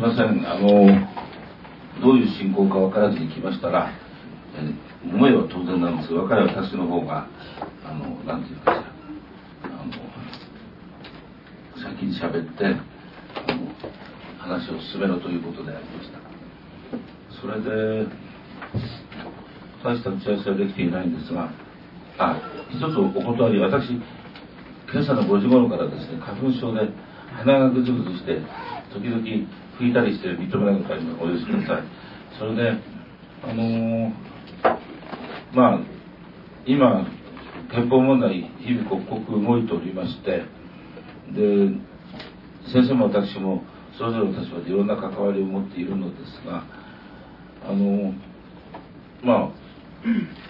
みません。あのどういう進行か分からずに来ましたら、え思えば当然なんですが若い私の方があのなんていうかしらあの先に喋ってあの話を進めろということでありました。それで大した打ち合わせはできていないんですがあ一つお断り私今朝の5時頃からですね花粉症で鼻がぐずぐずして時々拭いたりして認めなかったりお許しくださいそれであのー、まあ今憲法問題日々刻々動いておりましてで先生も私もそれぞれの立場でいろんな関わりを持っているのですがあのまあ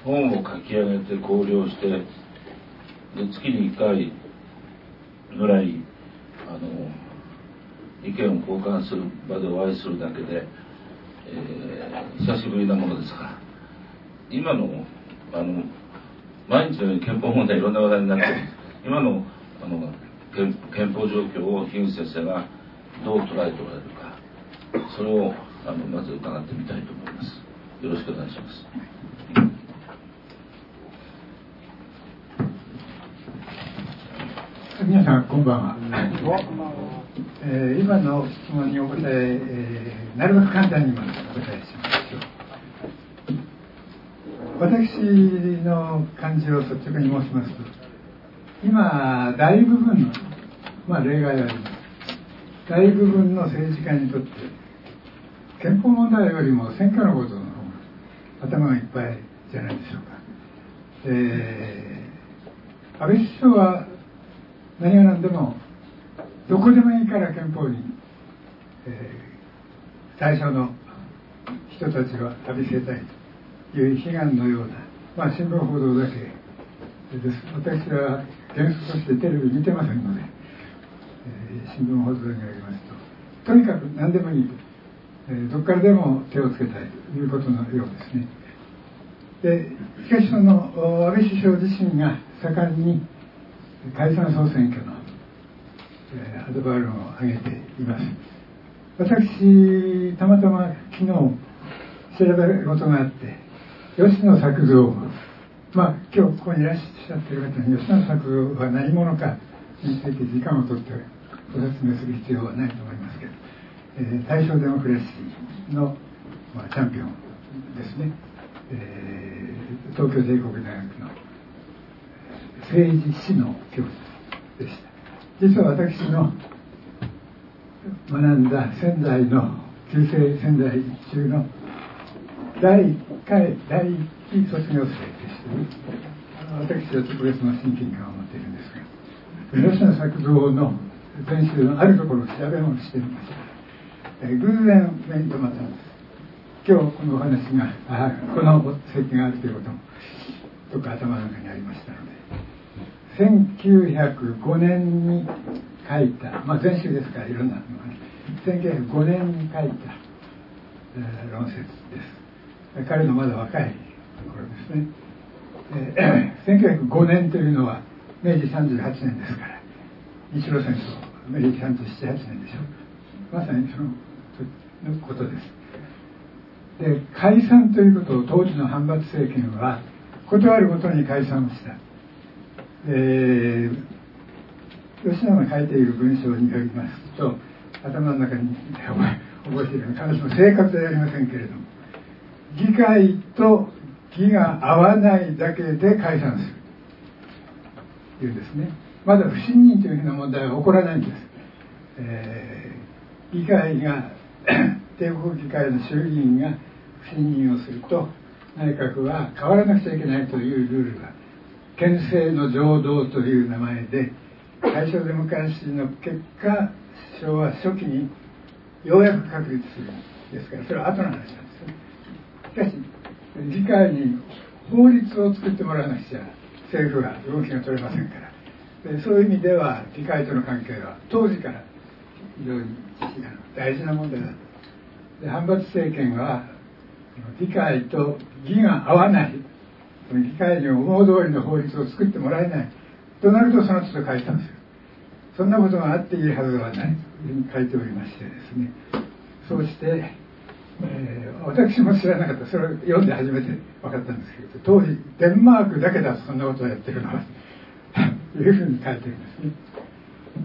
本を書き上げて考慮してで月に1回ぐらいあの意見を交換する場でお会いするだけで、えー、久しぶりなものですから今のあの毎日のように憲法問題いろんな話題になって今のあの憲法状況を樋口先生がどう捉えておられるかそれをあのまず伺ってみたいと思います。よろしくお願いします。皆さんこんばんは、えー、今の質問にお答ええー、なるべく簡単にお答えしましょう私の感じを率直に申しますと今大部分のまあ例外はあります。大部分の政治家にとって憲法問題よりも選挙のことの方が頭がいっぱいじゃないでしょうか、えー、安倍首相は何が何でもどこでもいいから憲法に、えー、最初の人たちは浴びせたいという悲願のような、まあ、新聞報道だけ。です。私は原則としてテレビ見てませんので、えー、新聞報道によりますと。とにかく何でもいい、えー、どこからでも手をつけたいということのようですね。でしかしその安倍首相自身が盛んに解散総選挙の、え、アドバルーンを挙げています私たまたま昨日調べることがあって吉野作造まあ今日ここにいらっしゃってる方に吉野作造は何者かについて時間をとってご説明する必要はないと思います。けど、えー、大正デモクラシーの、まあ、チャンピオンですね、えー、東京帝国大学の政治史の教授でした。実は私の学んだ仙台の旧制仙台中の第1回第1期卒業生でして私は特別な親近感を持っているんですが吉野作造の前週のあるところを調べ物してみました、え偶然目に留まったんです。今日このお話があこの席があるということもどっか頭の中にありましたので1905年に書いた、まあ、前週ですからいろんなのが、ね、1905年に書いた、えー、論説です。彼のまだ若いところですね、えー、1905年というのは明治38年ですから日露戦争明治378年でしょまさにそののことです。で解散ということを当時の反発政権は断るごとに解散をした。えー、吉野が書いている文章によりますと頭の中に覚えているように彼女の生活ではありませんけれども議会と義が合わないだけで解散する。というですね。まだ不信任というふうな問題は起こらないんです、えー、議会が 帝国議会の衆議院が不信任をすると内閣は変わらなくちゃいけないというルールが憲政の浄土という名前で大正デモクラシーの結果昭和初期にようやく確立するんですからそれは後の話なんですね。しかし議会に法律を作ってもらわなくちゃ政府が動きが取れませんからでそういう意味では議会との関係は当時から非常に大事な問題だとで反発政権は議会と義が合わない議会に思う通りの法律を作ってもらえない。となるとその都度解散するそんなことがあっていいはずはない。というふうに書いておりましてですね。そうして、えー、私も知らなかった。それを読んで初めて分かったんですけど当時デンマークだけだそんなことをやってるのはというふうに書いてるんですね。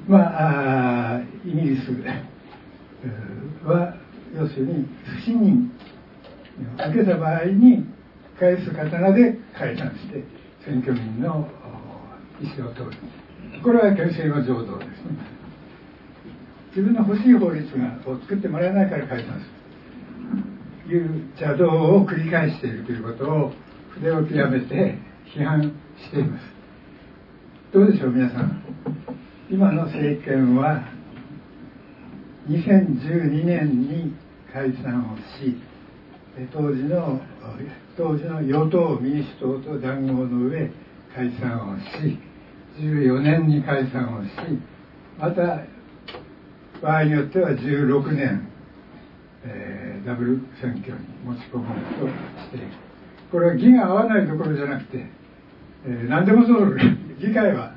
まあイギリスは要するに不信任を受けた場合に返す刀で解散して選挙民の意思を通る。これは憲政の浄土ですね。自分の欲しい法律がを作ってもらえないから解散する。という邪道を繰り返しているということを筆を極めて批判しています。どうでしょう皆さん。今の政権は2012年に解散をし当時の当時の与党民主党と談合の上解散をし14年に解散をしまた場合によっては16年、えー、ダブル選挙に持ち込もうとしている。これは義が合わないところじゃなくて、えー、何でも通る。議会は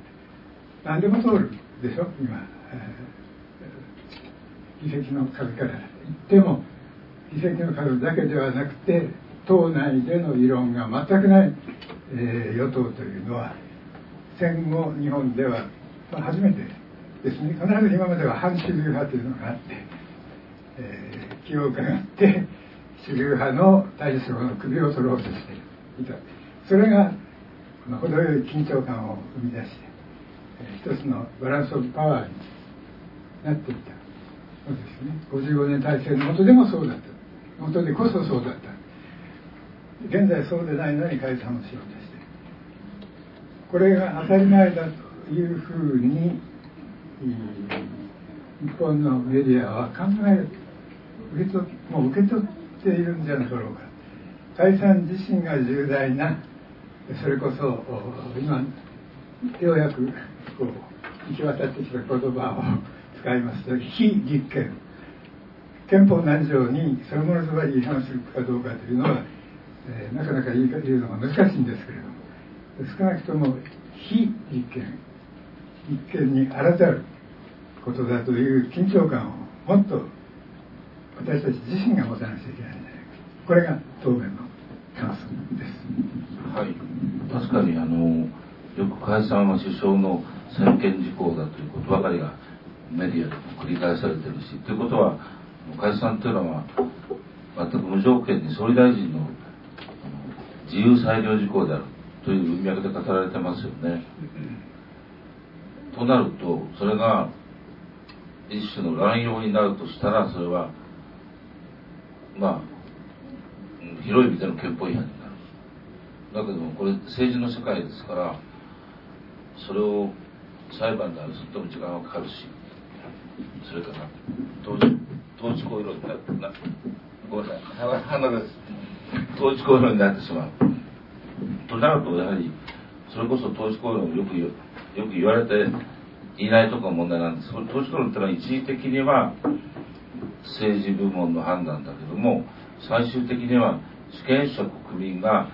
何でも通るでしょ今、えー、議席の数から言っても議席の数だけではなくて党内での異論が全くない、えー、与党というのは戦後日本では、まあ、初めてですね。必ず今までは反主流派というのがあって、えー、気を伺って主流派の大将の首を取ろうとしていた。それが程よい緊張感を生み出して、えー、一つのバランス・オブ・パワーになっていた。そうですね。55年体制の下でもそうだった。元でこそそうだった。現在そうでないのに解散をしようとしてこれが当たり前だというふうに日本のメディアは考え受け取もう受け取っているんじゃなかろうか。解散自身が重大なそれこそ今ようやくこう行き渡ってきた言葉を使いますと非立憲憲法何条にそのものそばに違反するかどうかというのは、えー、なかなか言うのが難しいんですけれども少なくとも非立憲立憲にあらざることだという緊張感をもっと私たち自身が持たなくちゃいけないんじゃないか。これが答弁の感想です。はい。確かにあのよく解散は首相の専権事項だということばかりがメディアでも繰り返されてるしということは解散というのは全く無条件に総理大臣の自由裁量事項であるという文脈で語られてますよね。となるとそれが一種の乱用になるとしたらそれはまあ広い意味での憲法違反になる。だけどもこれ政治の世界ですからそれを裁判で争っても時間はかかるしそれから当時統治行為論にななごめんなさい 鼻です統治行為論になってしまう。となるとやはりそれこそ統治行為論よくよく言われていないとか問題なんです。統治行為論ってのは一時的には政治部門の判断だけども最終的には主権者国民が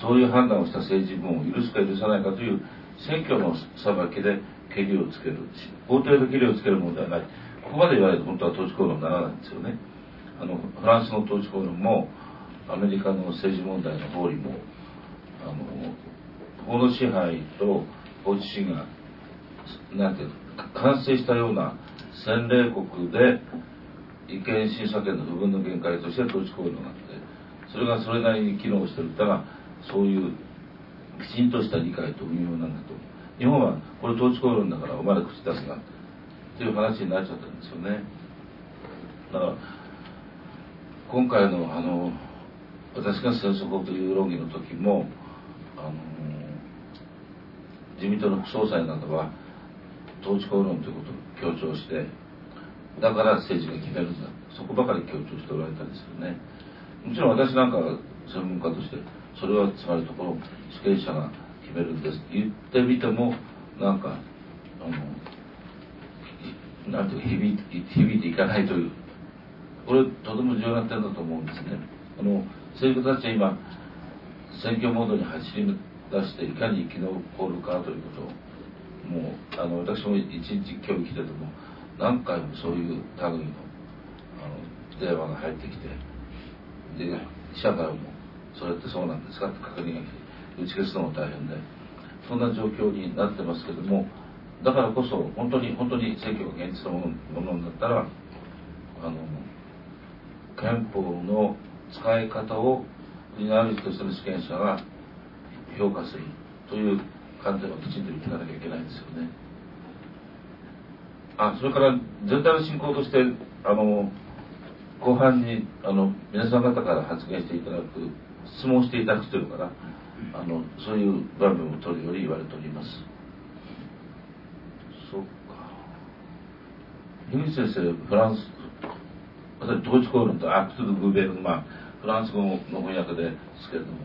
そういう判断をした政治部門を許すか許さないかという選挙の裁きでけりをつける法廷でけりをつけるものではない。ここまで言われると本当は統治行論にならないんですよね。あのフランスの統治行論もアメリカの政治問題の法理もあの法の支配と法治主義がなんていう完成したような洗礼国で違憲審査権の部分の限界として統治行為があってそれがそれなりに機能してる。たらそういうきちんとした理解と運用なんだと。日本はこれ統治行論だからお前ら口出すなっていう話になっちゃったんですよね。だから今回のあの私が戦争法という論議の時もあの自民党の副総裁などは統治行論ということを強調してだから政治が決めるんだ。そこばかり強調しておられたんですよね。もちろん私なんか専門家としてそれはつまりところ主権者が決めるんですって言ってみてもなんかあのなんていうか響響いていかないという。これとても重要な点だと思うんですね。あの政府たちは今選挙モードに走り出していかに生き残るかということをもうあの私も一日今日生きてても何回もそういう類のあの電話が入ってきてで記者からも「それってそうなんですか?」って確認が来て打ち消すのも大変でそんな状況になってますけどもだからこそ本当に本当に選挙が現実のものだったらあの憲法の使い方を国の主としての主権者が評価するという観点をきちんと言っていかなきゃいけないんですよね。あそれから全体の進行としてあの後半にあの皆さん方から発言していただく質問していただくというからあのそういう場面を取るように言われております。そうか。樋口先生フランス私統治コールとアクトゥ・グーベルまあフランス語の翻訳ですけれども、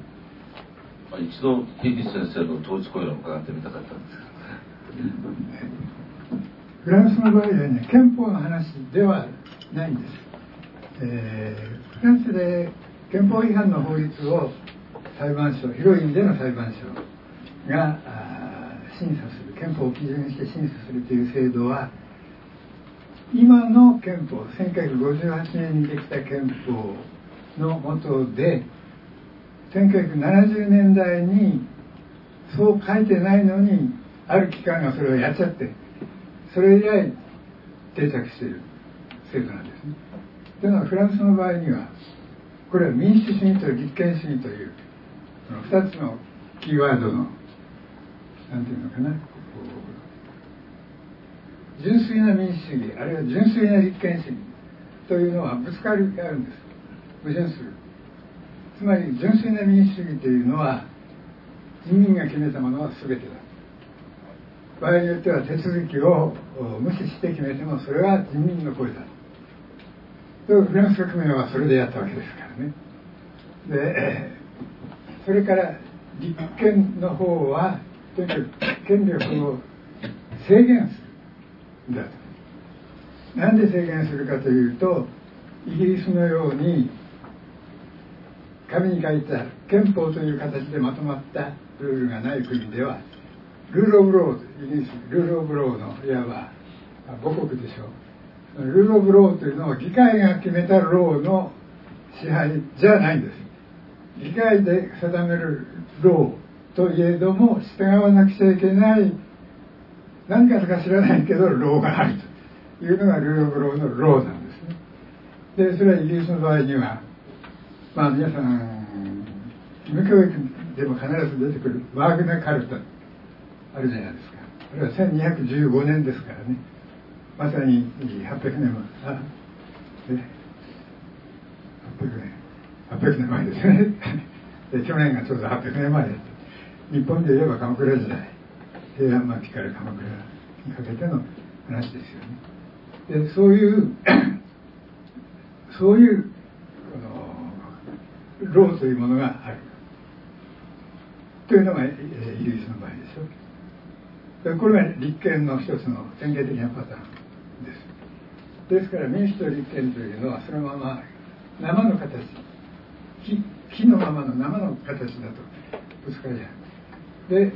まあ、一度樋口先生の統治コールを伺ってみたかったんですフランスの場合はね憲法の話ではないんです、えー、フランスで憲法違反の法律を裁判所広い意味での裁判所が審査する憲法を基準にして審査するという制度は今の憲法1958年にできた憲法の下で1970年代にそう書いてないのにある機関がそれをやっちゃってそれ以来定着している制度なんですね。というのはフランスの場合にはこれは民主主義と立憲主義という2つのキーワードの何て言うのかな純粋な民主主義あるいは純粋な立憲主義というのはぶつかりがあるんです矛盾する。つまり純粋な民主主義というのは人民が決めたものは全てだ。場合によっては手続きを無視して決めてもそれは人民の声だ。とフランス革命はそれでやったわけですからね。でそれから立憲の方はとにかく権力を制限するんだと。なんで制限するかというとイギリスのように紙に書いた憲法という形でまとまったルールがない国では rule of law イギリス rule of law のいわば母国でしょう。 rule of law というのは議会が決めた law の支配じゃないんです。議会で定める law といえども従わなくちゃいけない何かか知らないけど law があるというのが rule of law の law なんですね。でそれはイギリスの場合にはまあ皆さん義務教育でも必ず出てくるワーグナ・カルタあるじゃないですか。あれは1215年ですからね。まさに800年前あえ800年800年前ですね。で去年がちょうど800年前日本で言えば鎌倉時代平安末期から鎌倉にかけての話ですよね。でそういう そういうローというものがある。というのがイギリスの場合でしょこれが立憲の一つの典型的なパターンです。ですから民主と立憲というのはそのまま生の形木木のままの生の形だとぶつかり合う。で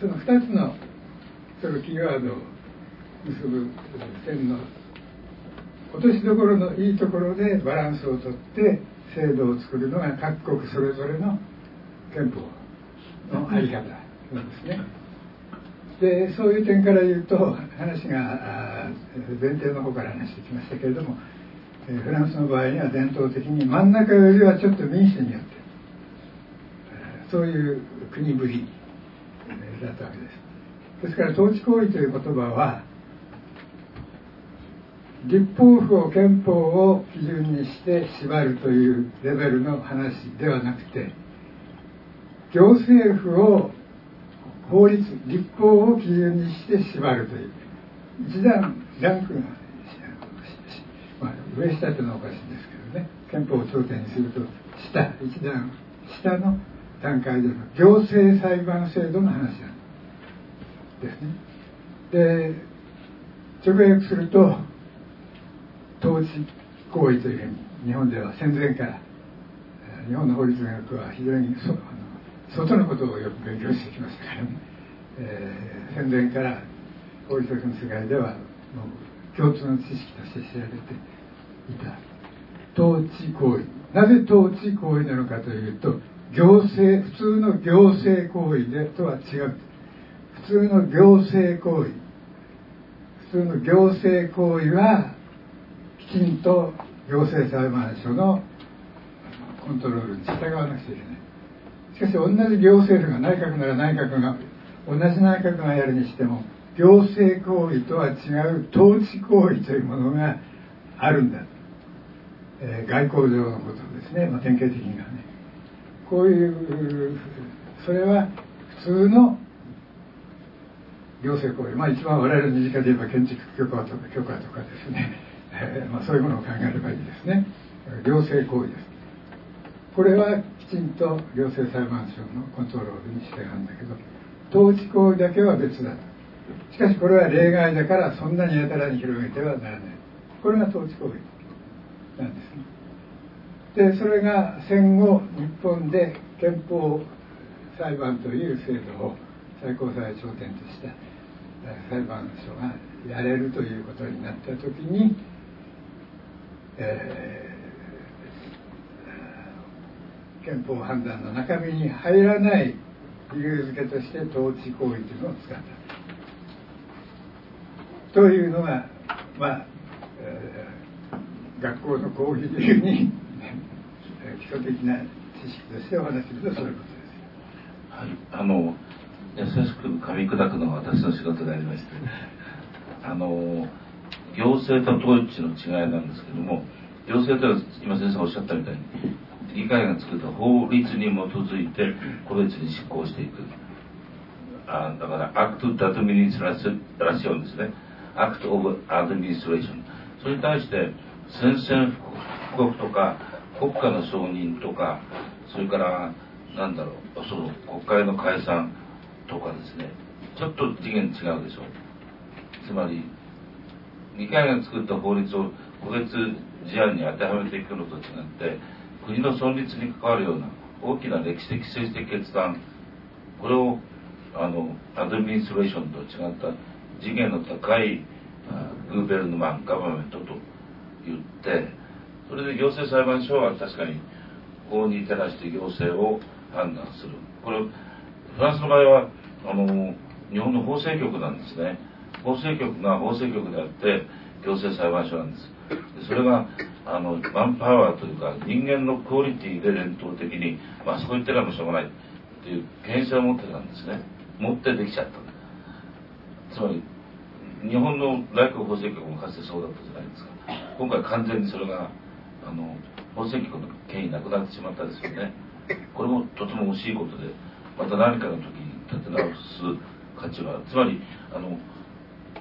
その2つのそのキーワードを結ぶ線の落としどころのいいところでバランスをとって制度を作るのが各国それぞれの憲法の在り方なんですね。でそういう点から言うと話が前提の方から話してきましたけれどもフランスの場合には伝統的に真ん中よりはちょっと民主によってそういう国ぶりだったわけですですから統治行為という言葉は立法府を憲法を基準にして縛るというレベルの話ではなくて行政府を法律立法を基準にして縛るという一段ランクが、まあ、上下ってのはおかしいんですけどね憲法を頂点にすると下一段下の段階での行政裁判制度の話なんですね。で直訳すると統治行為というふうに日本では戦前から日本の法律学は非常にそ外のことをよく勉強してきましたからね、えー、戦前から法律学の世界ではもう共通の知識として知られていた統治行為なぜ統治行為なのかというと行政普通の行政行為でとは違う普通の行政行為普通の行政行為はきちんと行政裁判所のコントロールに従わなくちゃいけない。しかし同じ行政府が内閣なら内閣が同じ内閣がやるにしても行政行為とは違う統治行為というものがあるんだ、えー、外交上のことですね、まあ、典型的にはね。こういうそれは普通の行政行為。まあ一番我々の身近で言えば建築許可とか許可とかですね、えー、まあ、そういうものを考えればいいですね。行政行為です。これはきちんと行政裁判所のコントロールに従うんだけど統治行為だけは別だしかしこれは例外だからそんなにやたらに広げてはならない。これが統治行為なんですね。でそれが戦後日本で憲法裁判という制度を最高裁頂点とした裁判所がやれるということになった時に、憲法判断の中身に入らない理由付けとして統治行為というのを使った。というのが、まあ、学校の講義流に基礎的な知識としてお話しするとそういうことです。はい、あの優しく噛み砕くのは私の仕事でありまして、あの行政と統治の違いなんですけども、行政とは今先生がおっしゃったみたいに、議会が作った法律に基づいて個別に執行していく。あだから、 acte d'administration ですね。 act of administration。それに対して、宣戦布告とか、国家の承認とか、それから、なんだろう、その国会の解散とかですね、ちょっと次元違うでしょう。つまり、議会が作った法律を個別事案に当てはめていくのと違って、国の存立に関わるような大きな歴史的政治的決断、これをあのアドミニストレーションと違った次元の高いグーベルヌマンガバメントと言ってそれで行政裁判所は確かに法に照らして行政を判断する。これフランスの場合はあの日本の法制局なんですね。法制局が法制局であって行政裁判所なんです。それがあのマンパワーというか人間のクオリティで伝統的に、まあ、そう言ってらもしょうがないっていう権威性を持ってたんですね。持ってできちゃった。つまり日本の内閣法制局もかつてそうだったじゃないですか。今回完全にそれがあの法制局の権威なくなってしまったですよね。これもとても惜しいことでまた何かの時に立て直す価値はつまりあの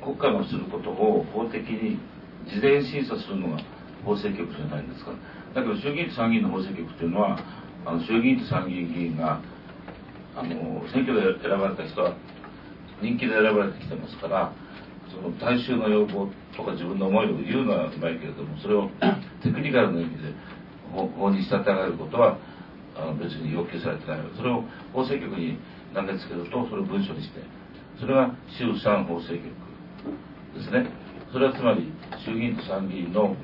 国家のすることを法的に事前審査するのが法制局じゃないですか？だけど衆議院と参議院の法制局っていうのはあの衆議院と参議院議員があの選挙で選ばれた人は人気で選ばれてきてますからその大衆の要望とか自分の思いを言うのはうまいけれどもそれを テクニカルな意味で法に従えることはあの別に要求されてない。それを法制局に投げつけるとそれを文書にしてそれが衆参法制局。ですね。それはつまり衆議院と参議院の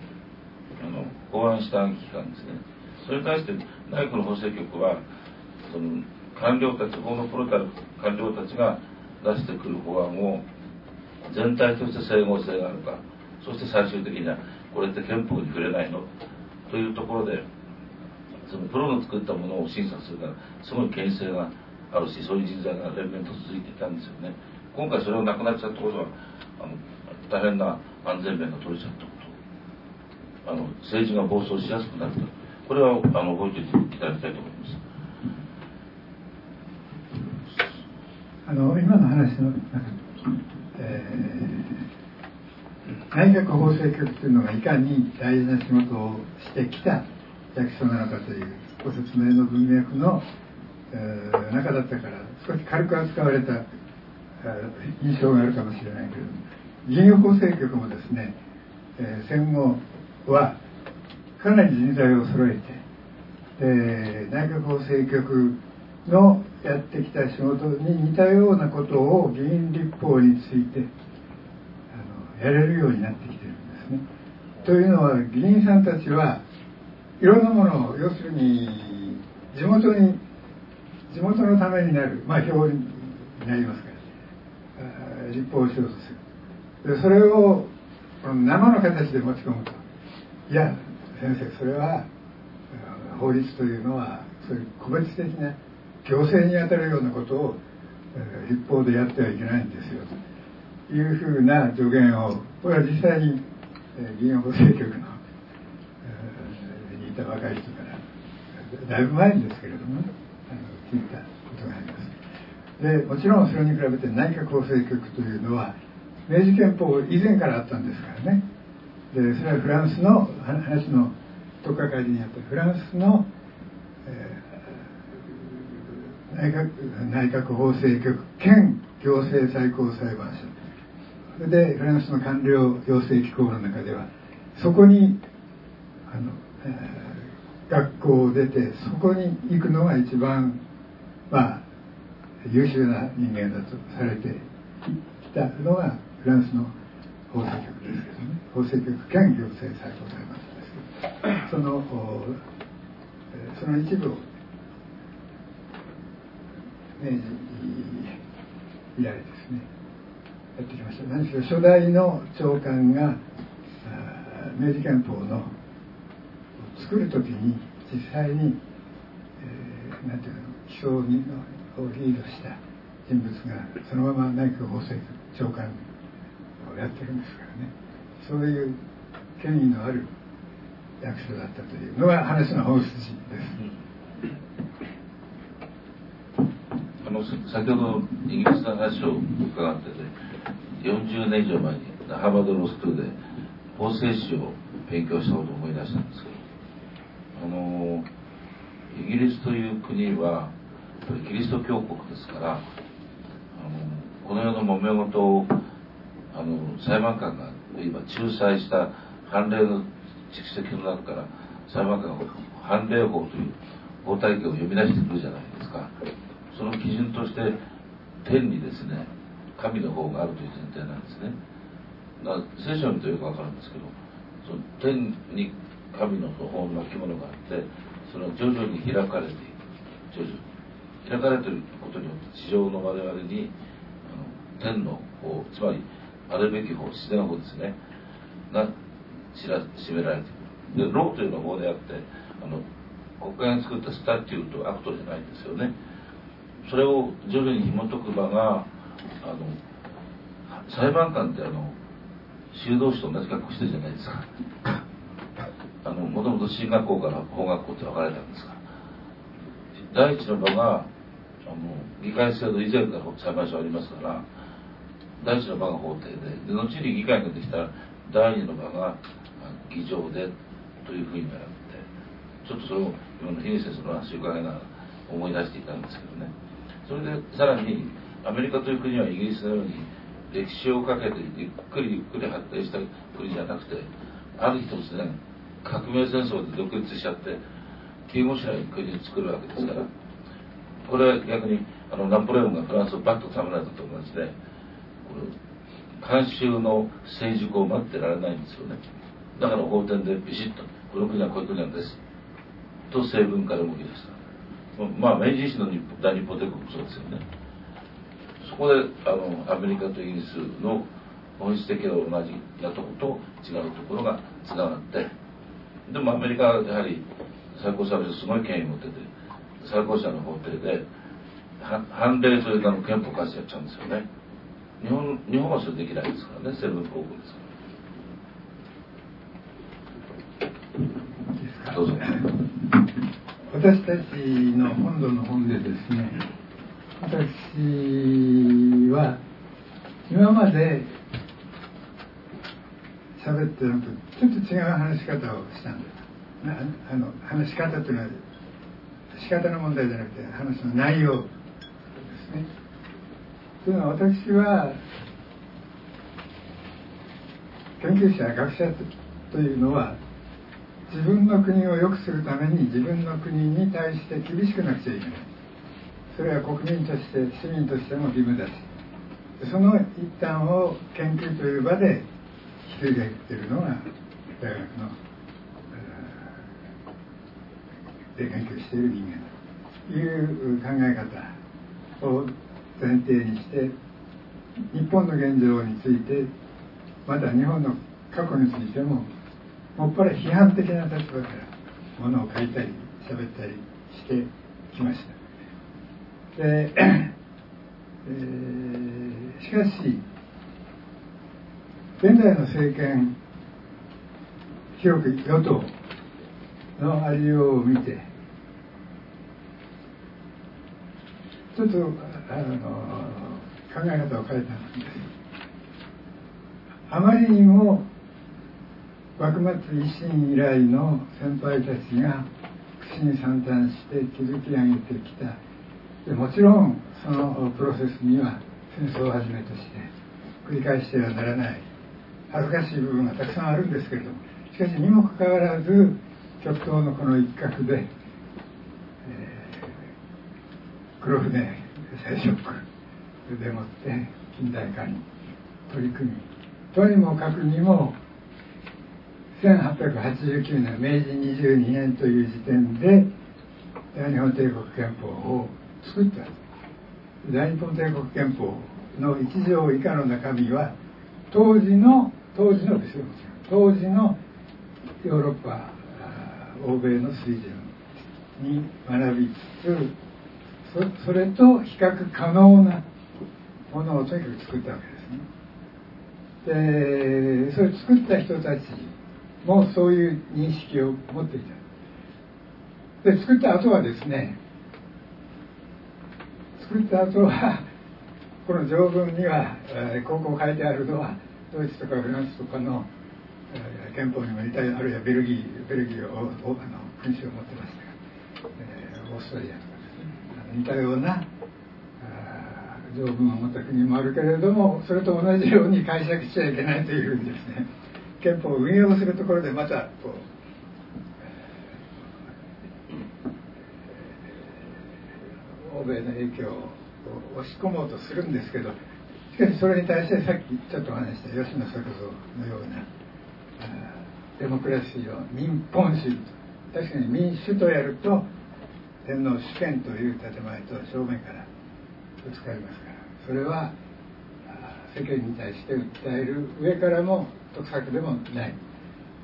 あの法案した機関ですね。それに対して内閣の法制局はその官僚たち法のプロたる官僚たちが出してくる法案を全体として整合性があるかそして最終的にはこれって憲法に触れないのというところでそのプロの作ったものを審査するからすごい権威性があるしそういう人材が連綿と続いていたんですよね。今回それがなくなっちゃったことはあの大変な安全面が取れちゃったこと。あの政治が暴走しやすくなった。これはあの覚えていただきたいと思います。あの今の話の中えー、内閣法制局というのがいかに大事な仕事をしてきた役所なのかというご説明の文脈の、えー、中だったから少し軽く扱われた印象があるかもしれないけれども。事業法制局もですね、えー、戦後はかなり人材を揃えてで内閣法制局のやってきた仕事に似たようなことを議員立法についてあのやれるようになってきてるんですね。というのは議員さんたちはいろんなものを要するに地元に地元のためになるまあ表になりますから立法をしようとするでそれをこの生の形で持ち込むと。いや先生それは法律というのはそういう個別的な行政にあたるようなことを立法でやってはいけないんですよというふうな助言をこれは実際に議員法制局のにいた若い人からだいぶ前ですけれども、聞いたことがあります。でもちろんそれに比べて内閣法制局というのは明治憲法以前からあったんですからね。でそれはフランスの話のとっかかりにあったフランスの、えー、内閣内閣法制局兼行政最高裁判所。それでフランスの官僚行政機構の中ではそこにあの、えー、学校を出てそこに行くのが一番まあ優秀な人間だとされてきたのがフランスの法制局ですけどね法制局兼行政最高裁判所ですけどそのその一部を明治以来ですねやってきました何しろ初代の長官が明治憲法の作る時に実際に、えー、なんていうの基礎にをリードした人物がそのまま内閣法制長官をやってるんですからねそういう権威のある役所だったというのが話の本筋です。あの先ほどイギリスの話を伺ってて、40年以上前にハーバードロスクールで法制史を勉強したことを思い出したんですけどあのイギリスという国はキリスト教国ですからあのこの世の揉め事をあの裁判官が今仲裁した判例の蓄積の中から裁判官が判例法という法体系を読み出してくるじゃないですかその基準として天にですね神の法があるという前提なんですね。だから聖書を見るとよくわかるんですけど、その天に神の法の巻物があって、それは徐々に開かれていく。徐々に。開かれていることによって地上の我々にあの天の方、つまりあるべき法、自然の法ですね、が知らしめられている。で、 law というのは法であって、あの国会が作った statute、act じゃないんですよね。それを徐々に紐解く場があの裁判官ってあの修道士と同じ格好してるじゃないですか あのもともと進学校から法学校って分かれたんですが第一の場があの議会制度以前から裁判所ありますから第一の場が法廷でで後に議会ができたら第二の場が議場でというふうになってちょっとそれを今の樋口先生の話を伺いながら思い出していたんですけどね。それでさらにアメリカという国はイギリスのように歴史をかけてゆっくりゆっくり発展した国じゃなくてある日突然革命戦争で独立しちゃって急ごしない国を作るわけですからこれは逆にあのナポレオンがフランスをバッと侍だと同じで慣習の成熟を待ってられないんですよね。だから法廷でビシッとこの国はこういう国なんです。と成文から動き出した。まあ明治維新の日本大日本帝国もそうですよね。そこであのアメリカとイギリスの本質的な同じなとこと違うところがつながって。でもアメリカはやはり最高裁判所すごい権威を持ってて最高裁の法廷で判例という名の憲法改正やっちゃうんですよね。日本日本はそれできないですからねセブン高校ですから。どうぞ私たちの本土の本でですね私は今まで喋ってるのとちょっと違う話し方をしたんですあの話し方というのは仕方の問題じゃなくて話の内容ですね。というのは私は研究者や学者というのは自分の国を良くするために自分の国に対して厳しくなくちゃいけない。それは国民として市民としても義務だし。その一端を研究という場で引き継いでいってるのが大学ので研究している人間だ。という考え方を前提にして日本の現状についてまた日本の過去についてももっぱら批判的な立場からものを書いたり喋ったりしてきました。で、えー、しかし現在の政権広く与党のありようを見てちょっとあの考え方を変えたんです。あまりにも幕末維新以来の先輩たちが口に算段して築き上げてきた。でもちろんそのプロセスには戦争をはじめとして繰り返してはならない。恥ずかしい部分がたくさんあるんですけれども。しかしにもかかわらず極東のこの一角で、えー、黒船最初でもって近代化に取り組み。とにもかくにも1889年明治22年という時点で大日本帝国憲法を作った大日本帝国憲法の一条以下の中身は当時の当時のですよ当時のヨーロッパ欧米の水準に学びつつそれと比較可能なものをとにかく作ったわけですね。でそれを作った人たちもそういう認識を持っていた。で作った後はですね作った後はこの条文には、えー、ここ書いてあるのはドイツとかフランスとかの、えー、憲法にも似たあるいはベルギーベルギーをあの君主を持ってましたが、えー、オーストリアとか。似たような条文を持った国もあるけれどもそれと同じように解釈しちゃいけないというふうにですね憲法を運用するところでまたこう欧米の影響を押し込もうとするんですけどしかしそれに対してさっきちょっとお話した吉野作造のようなデモクラシーを民本主義確かに民主とやると天皇主権という建前と正面からぶつかりますから。それは世間に対して訴える上からも得策でもない。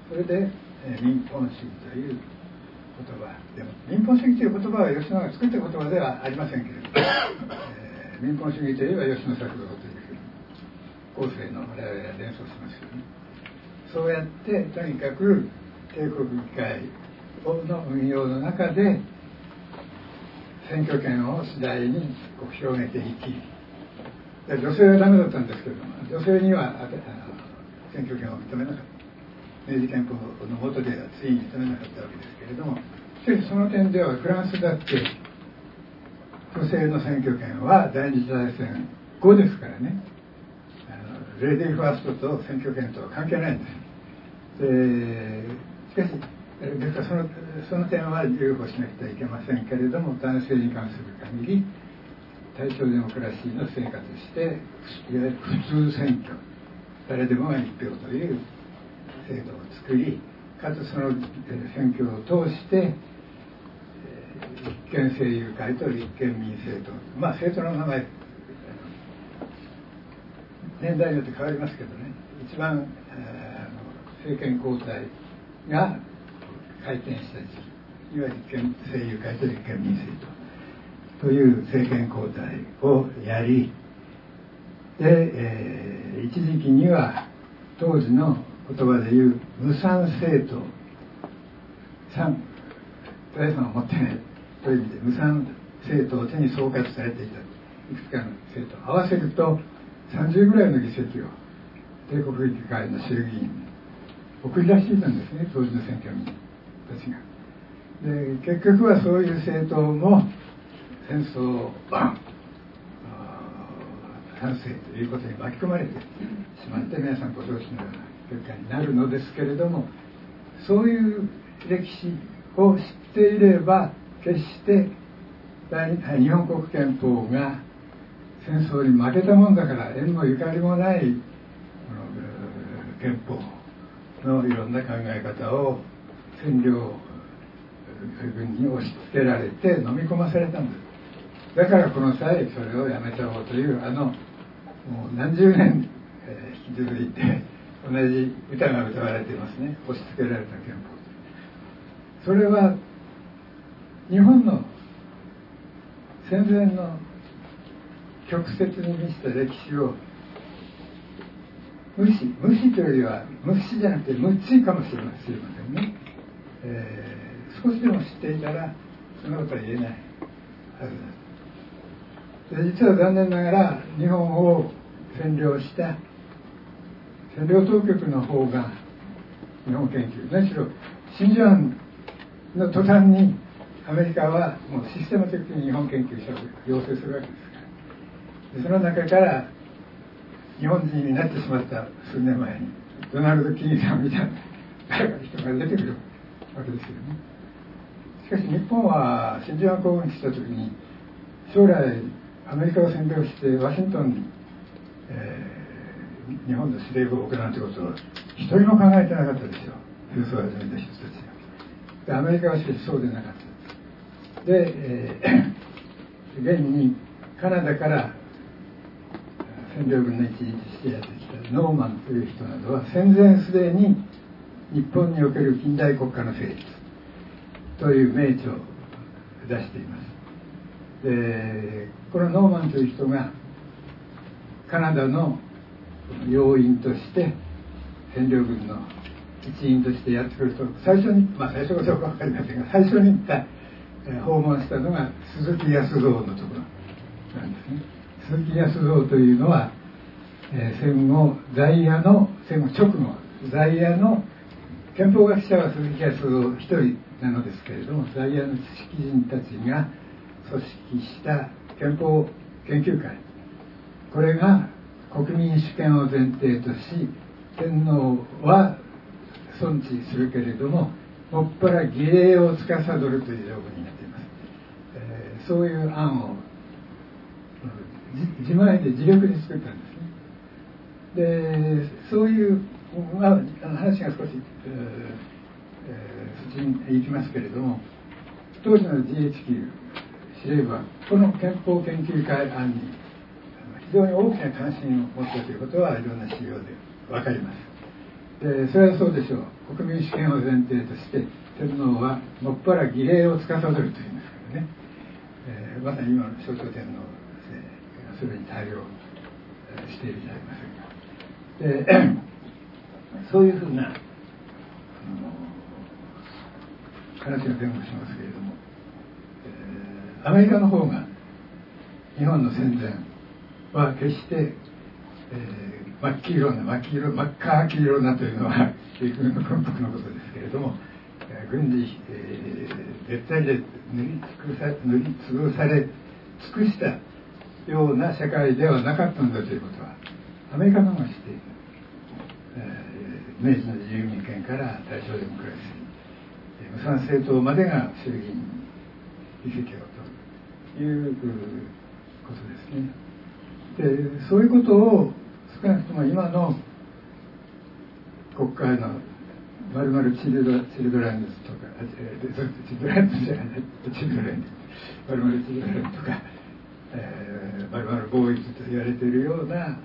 それで、え、民本主義という言葉でも民本主義という言葉は吉野が作った言葉ではありませんけれども、えー、民本主義といえば吉野作造というふうに後世の我々は連想しますよね。そうやってとにかく帝国議会の運用の中で選挙権を次第に広げていき女性はダメだったんですけれども女性には選挙権を認めなかった明治憲法の下ではついに認めなかったわけですけれどもしかしその点ではフランスだって女性の選挙権は第二次大戦後ですからねレディーファーストと選挙権とは関係ないんです。でしかしそのその点は留保しなくてはいけませんけれども男性に関する限り対象デモクラシーの成果としていわゆる普通選挙誰でもが一票という制度を作りかつその選挙を通して立憲政友会と立憲民政党まあ政党の名前年代によって変わりますけどね一番政権交代が回転した時期いわゆる政友会と立憲民政党という政権交代をやりで、えー、一時期には当時の言葉で言う無産政党産財産を持ってないという意味で無産政党を手に総括されていたいくつかの政党合わせると30ぐらいの議席を帝国議会の衆議院に送り出していたんですね当時の選挙民たちが。で結局はそういう政党も戦争反省ということに巻き込まれてしまって皆さんご承知のような結果になるのですけれどもそういう歴史を知っていれば決して日本国憲法が戦争に負けたもんだから縁もゆかりもない憲法のいろんな考え方を占領軍に押し付けられて飲み込まされたんです。だからこの際それをやめちゃおうというあのもう何十年、えー、引き続いて同じ歌が歌われていますね。押し付けられた憲法。それは日本の戦前の曲折に満ちた歴史を無視無視というよりは無視じゃなくて無知かもしれませんね、えー、少しでも知っていたらそんなことは言えないはずだで実は残念ながら日本を占領した占領当局の方が日本研究何しろ真珠湾の途端にアメリカはもうシステム的に日本研究者を要請するわけですから。でその中から日本人になってしまった数年前にドナルド・キーさんみたいな人が出てくるわけですけどね。しかし日本は真珠湾攻撃した時に将来アメリカを占領してワシントンに、えー、日本の司令部を置くなんてことを一人も考えてなかったですよ。紛争を始めた人たちが。でアメリカはしかしそうでなかった。で、えー、現にカナダから占領軍の一員としてやってきたノーマンという人などは戦前すでに日本における近代国家の成立という名著を出しています。でこのノーマンという人がカナダの要員として占領軍の一員としてやってくると最初にまあ最初かどうか分かりませんが最初に行った、訪問したのが鈴木康造のところなんですね。鈴木康造というのは、え、戦後在野の戦後直後在野の憲法学者は鈴木康造一人なのですけれども在野の知識人たちが組織した憲法研究会。これが国民主権を前提とし天皇は尊持するけれどももっぱら儀礼を司るという条文になっています、えー、そういう案を自前で自力で作ったんですね。でそういう、まあ、話が少し、えー、そっちに行きますけれども当時の GHQ 司令部はこの憲法研究会案に非常に大きな関心を持ったということはいろんな資料で分かります。でそれはそうでしょう。国民主権を前提として天皇はもっぱら儀礼を司るというんですからね、えー、まさに今の象徴天皇すぐに対応しているじゃありませんか。でそういうふうな話が前後しますけれども、えー、アメリカの方が日本の戦前は決して、えー、真っ黄色な真っ黄色真っ赤黄色なというのは陸軍の軍服のことですけれども、え、軍事、えー、絶対で塗りつくさ塗りつぶされ尽くしたような社会ではなかったんだということはアメリカの方が知っている、えー、明治の自由民権から大正デモクラシー無産政党までが衆議院議席を取るということですね。でそういうことを少なくとも今の国会のまるまるチルドチルドランズとかチルドランズじゃないチルドランズまるまるチルドランズとかえー、我々貿易と言われているような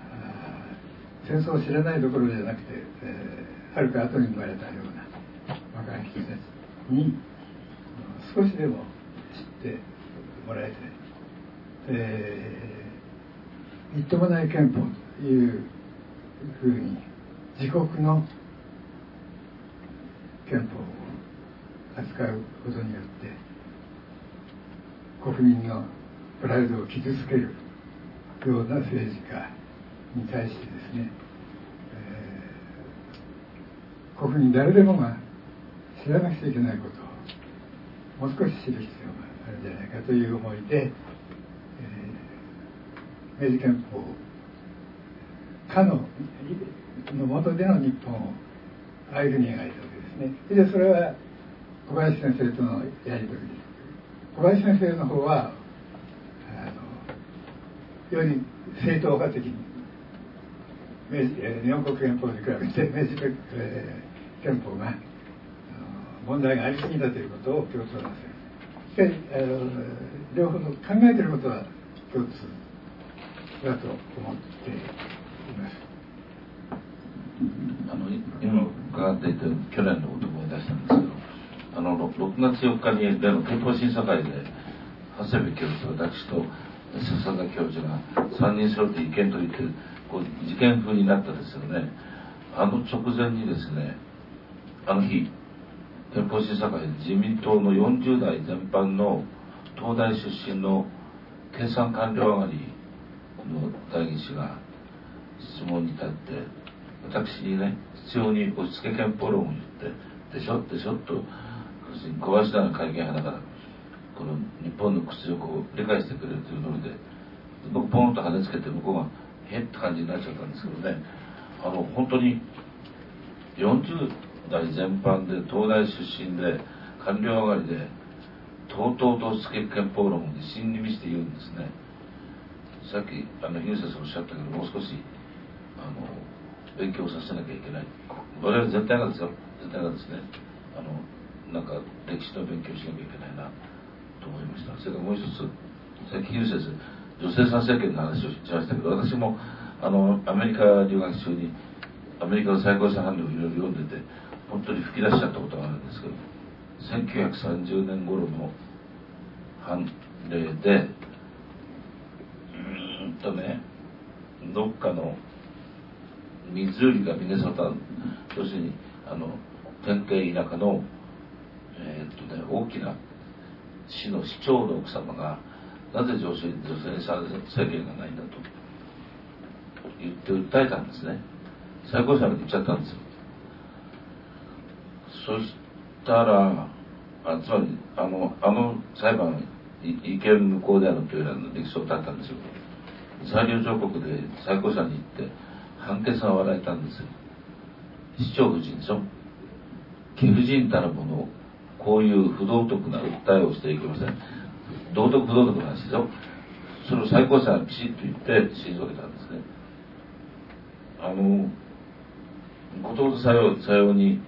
戦争を知らないどころじゃなくて、えー、はるか後に生まれたような若い人たちに少しでも知ってもらいたい、えー、みっともない憲法というふうに自国の憲法を扱うことによって国民のプライドを傷つけるような政治家に対してですね、えー、国民誰でもが知らなくちゃいけないことをもう少し知る必要があるんじゃないかという思いで、えー、明治憲法かのの下での日本をああいうふうに描いたわけですね。でそれは小林先生とのやり取りです。小林先生の方はあのより正当派的に、日本国憲法に比べて明治、えー、憲法が問題がありすぎだということを共通させるで、えー、両方の考えていることは共通だと思っています。あの今伺っていて去年のことを思い出したんですけどあの 6, 月4日に例の憲法審査会で長谷部教授と私と笹田教授が3人揃って意見と言ってこう事件風になったですよねあの直前にですねあの日憲法審査会で自民党の40代全般の東大出身の計算官僚上がりの代議士が質問に立って私にね必要に押し付け憲法論を言ってでしょでしょと小林田の会見派だからこの日本の屈辱を理解してくれるというので僕ポンと跳ねつけて向こうがへって感じになっちゃったんですけどね。あの本当に40代全般で東大出身で官僚上がりでとうとうと押し付け憲法論を自信に見せて言うんですね。さっきあの樋口先生おっしゃったけどもう少しあの勉強させなきゃいけない。我々全体がですよ。全体がですね。あのなんか歴史の勉強しなきゃいけないな。と思いました。それからもう一つさっき先生女性参政権の話をしましたけど私もあのアメリカ留学中にアメリカの最高裁判例をいろいろ読んでて本当に吹き出しちゃったことがあるんですけど1930年頃の判例でうーんとねどっかのミズーリかミネソタ要するにあの典型田舎の、えー、っとね、大きな市の市長の奥様がなぜ女性女性に制限がないんだと言って訴えたんですね。最高裁まで行っちゃったんですよ。そしたらあつまりあのあの裁判違憲無効であるというような歴史を立ったんですよ。裁量上国で最高裁に行って判決が笑えたんですよ。市長夫人でしょ？貴婦人たるものをこういう不道徳な訴えをしていけません。道徳不道徳の話でしょそれを最高裁はピシッと言って退けたんですね。あのことごとさよさように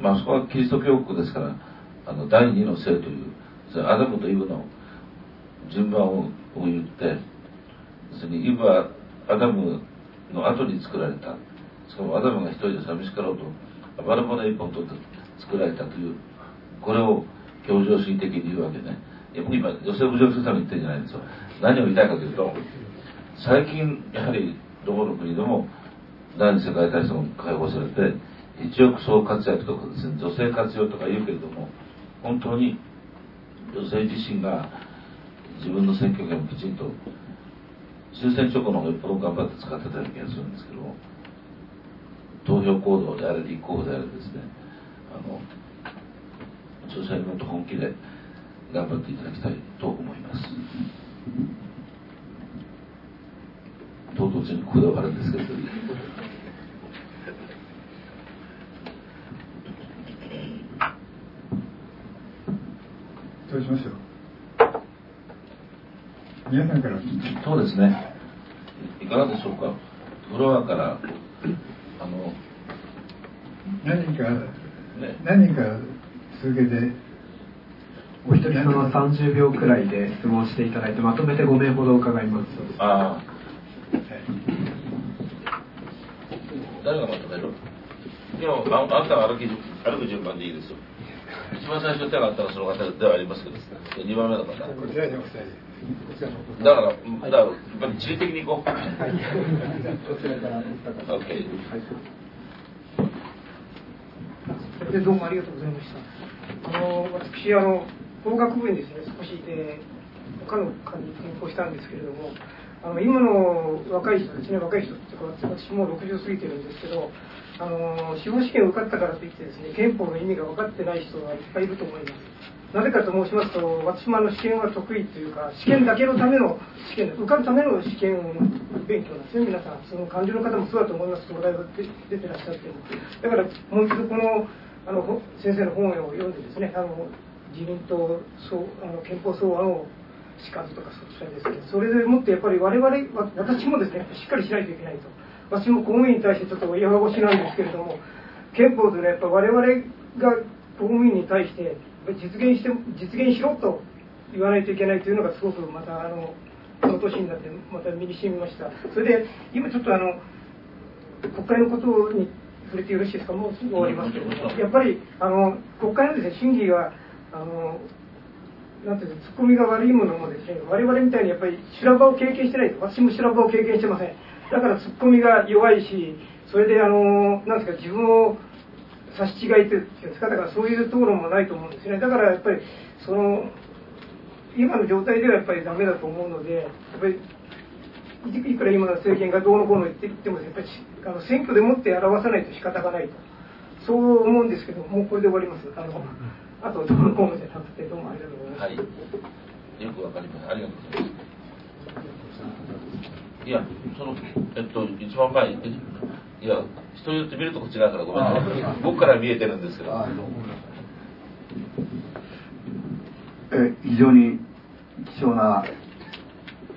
まあそこはキリスト教国ですからあの第二の性というアダムとイブの順番を言って要するにイブはアダムの後に作られた。しかもアダムが一人で寂しかろうとバラバラ一本取って作られたというこれを協情主義的に言うわけね。いや僕今女性を侮辱するために言ってるんじゃないんですよ。何を言いたいかというと最近やはりどこの国でも第二次世界大戦が解放されて一億総活躍とかですね女性活用とか言うけれども本当に女性自身が自分の選挙権をきちんと終戦直後の方がよっぽど頑張って使ってたような気がするんですけど投票行動であれ立候補であれですねあのにもっと本気で頑張っていただきたいと思います。唐突にこだわるんですけど。どうしましょう？皆さんから。そうですね。いかがでしょうか？フロアから。あの。何人か、ね、何人か続けてお一人様30秒くらいで質問していただいてまとめて5名ほど伺います。ああ、はい、誰がまとめるいやああんた歩き歩く順番でいいですよ。一番最初手があったらその方ではありますけど2番目の方だから、だからやっぱり地理的にいこう。OK。でどうもありがとうございました。あの私あの法学部にですね少しで他の科に転校したんですけれども、あの今の若い人ですね若い人っていうか私も60過ぎてるんですけど。あの司法試験を受かったからといってですね憲法の意味が分かってない人がいっぱいいると思いますなぜかと申しますと私もあの試験は得意というか試験だけのための試験受かるための試験を勉強なんですね皆さんその漢字の方もそうだと思います東大が出てらっしゃってもだからもう一度このあの先生の本を読んでですねあの自民党そうあの憲法草案をしかずとかそちらですけどそれでもってやっぱり我々私もですねしっかりしないといけないと。私も公務員に対してちょっと親がしなんですけれども憲法というのはやっぱ我々が公務員に対して実現して実現しろと言わないといけないというのがすごくまたあのこの年になってまた身に染みました。それで今ちょっとあの国会のことに触れてよろしいですか？もうすぐ終わりますけど。やっぱりあの国会のですね審議はあのなんていうツッコミが悪いものもですね我々みたいにやっぱり修羅場を経験してないと私も修羅場を経験してません。だからツッコミが弱いしそれであのなんですか自分を差し違いというんですか？だからそういうところもないと思うんですね。だからやっぱりその今の状態ではやっぱりダメだと思うのでやっぱりいくら今の政権がどうのこうの言って言ってもやっぱりあの選挙でもって表さないと仕方がないと。そう思うんですけどもうこれで終わります。あのあとどうのこうのじゃなくてどうもありがとうございます、はい、よくわかりますありがとうございます。いや、その、えっと、一番前、いや、人によって見るとこ違うからごめんなさい。僕から見えてるんですけど。え非常に貴重な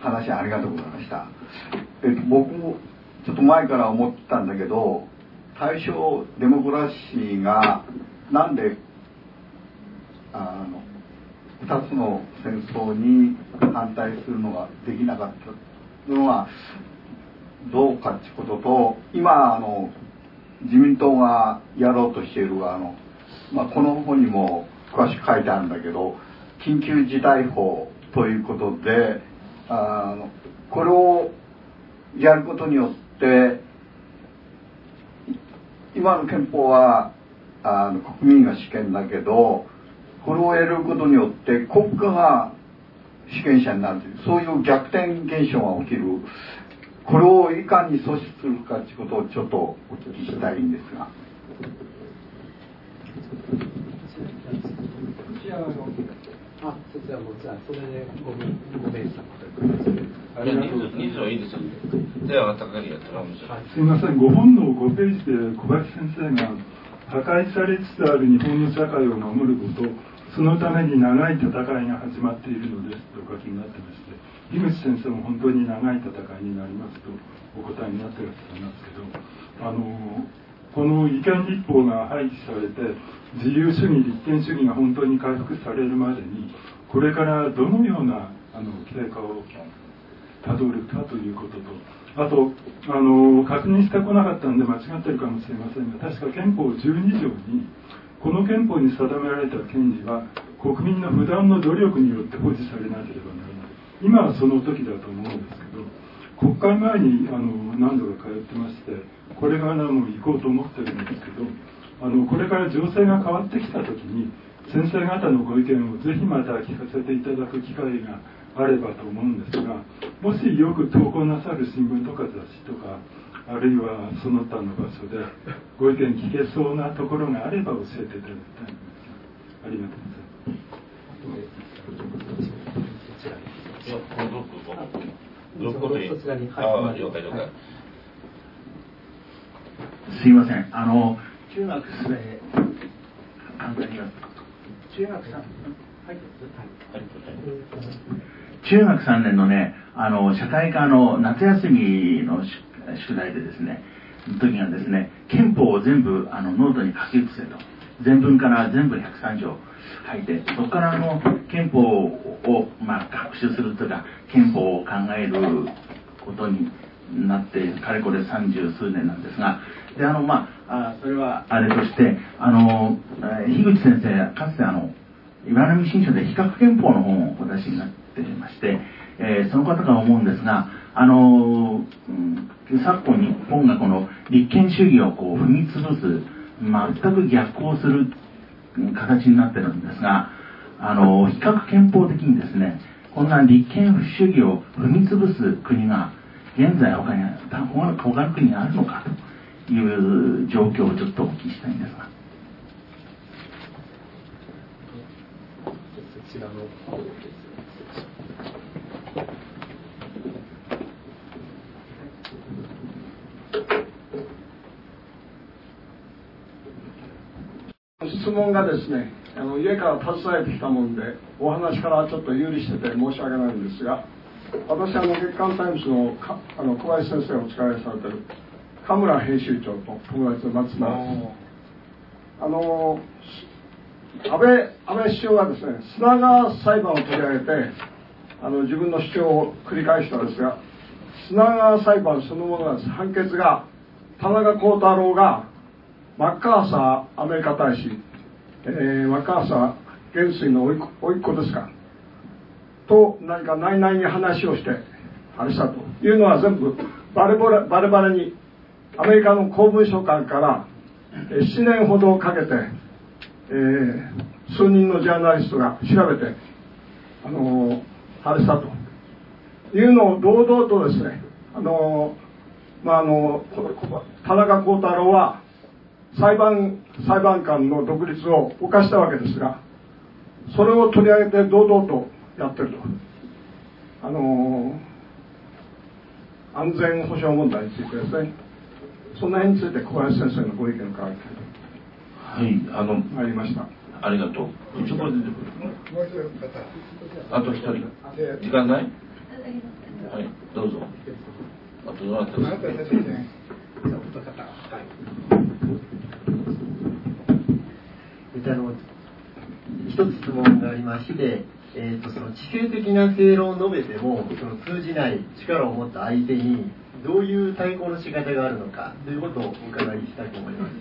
話ありがとうございました。えっと、僕もちょっと前から思ってたんだけど、大正デモクラシーがなんであの2つの戦争に反対するのができなかったのはどうかってことと今あの自民党がやろうとしているあの、まあ、この本にも詳しく書いてあるんだけど緊急事態法ということであのこれをやることによってで今の憲法はあの国民が主権だけどこれをやることによって国家が主権者になるというそういう逆転現象が起きるこれをいかに阻止するかということをちょっとお聞きしたいんですが。あ、そちらもじゃあそれでごめんごめんさいや人数はいいですよ。では高木やってすみません、ご本の5ページで小林先生が破壊されつつある日本の社会を守ることそのために長い戦いが始まっているのですとお書きになってまして樋口先生も本当に長い戦いになりますとお答えになってらっしゃいますけどあのこの違憲立法が廃棄されて自由主義立憲主義が本当に回復されるまでにこれからどのようなあの経過をたどるかということとあとあの確認してこなかったんで間違ってるかもしれませんが確か憲法12条にこの憲法に定められた権利は国民の不断の努力によって保持されなければならない。今はその時だと思うんですけど国会前にあの何度か通ってましてこれからも行こうと思ってるんですけどあのこれから情勢が変わってきた時に先生方のご意見をぜひまた聞かせていただく機会があればと思うんですがもしよく投稿なさる新聞とか雑誌とかあるいはその他の場所でご意見聞けそうなところがあれば教えていただきたい。んですありがとうございますすいません。あの中学生簡単に言います中学さん中学3年のねあの社会科の夏休みの宿題でですね時がですね憲法を全部あのノートに書き写せと。全文から全部103条書いてそこからあの憲法を、まあ、学習するというか憲法を考えることになってかれこれ三十数年なんですがであのまあそれはあれとしてあの樋口先生かつてあの岩波新書で比較憲法の本をお出しになってまして、えー、その方が思うんですがあの、うん、昨今日本がこの立憲主義をこう踏み潰す全く逆行する形になってるんですがあの比較憲法的にですねこんな立憲主義を踏み潰す国が現在他に他の国にあるのかと。いう状況をちょっとお聞きしたいんですが。ちらの質問がですねあの家から携えてきたもんでお話からちょっと遊離してて申し訳ないんですが私あの月刊タイムズのかあの小林先生お付き合いされてる神村編集長と友達の松田です。あの安倍安倍首相がですね砂川裁判を取り上げてあの自分の主張を繰り返したんですが砂川裁判そのものが判決が田中幸太郎がマッカーサーアメリカ大使、えー、マッカーサー元帥の甥っ子ですかと何か内々に話をしてあれしたというのは全部バレバレバレバレにアメリカの公文書館から7年ほどかけて、えー、数人のジャーナリストが調べて、あのー、あれしたと。いうのを堂々とですね、あのー、まあ、あの田中幸太郎は裁判裁判官の独立を犯したわけですがそれを取り上げて堂々とやってると。あの安全保障問題についてですね。その辺について小林先生のご意見を伺いたいはいあのありました。ありがとう。あと一人。時間ない？はいどうぞ。あとどなたですか？ねであの一つ質問がありまして、えー、とその地形的な正論を述べてもその通じない力を持った相手にどういう対抗の仕方があるのかということをお伺いしたいと思います。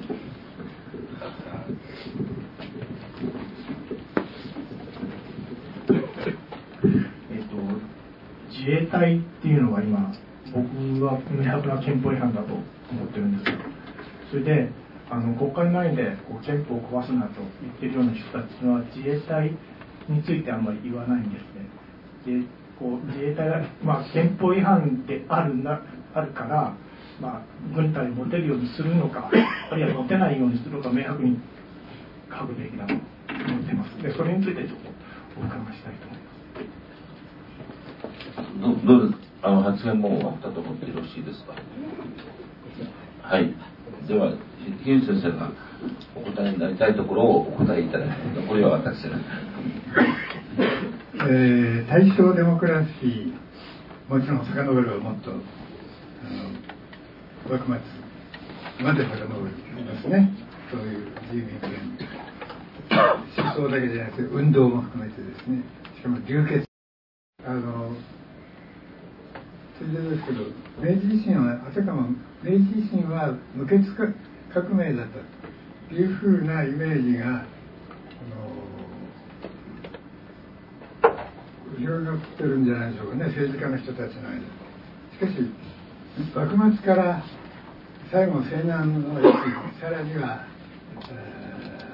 えっと、自衛隊っていうのは今、僕は明白な憲法違反だと思ってるんですよ。それで、あの国会前でこう憲法を壊すなと言ってるような人たちは自衛隊についてあんまり言わないんですね。でこう自衛隊が、まあ、憲法違反であるなあるから、まあ、軍隊に持てるようにするのか、あるいは持てないようにするのか、明白に書くべきだと思ってます。で、それについてちょっとお伺いしたいと思います。どどうです？あの発言も終わったと思ってよろしいですか？はいでは樋口先生がお答えになりたいところをお答えいただき残りは私がえー大正デモクラシー。もちろん遡ればもっとあの幕末まで遡りますね。そういう自由民権思想だけじゃなくて運動も含めてですね。しかも流血。あのついでですけど明治維新はあたかも明治維新は無血革命だった。というふうなイメージがあの広がってるんじゃないでしょうかね。政治家の人たちの間。しかし幕末から最後西南の域さらには、えー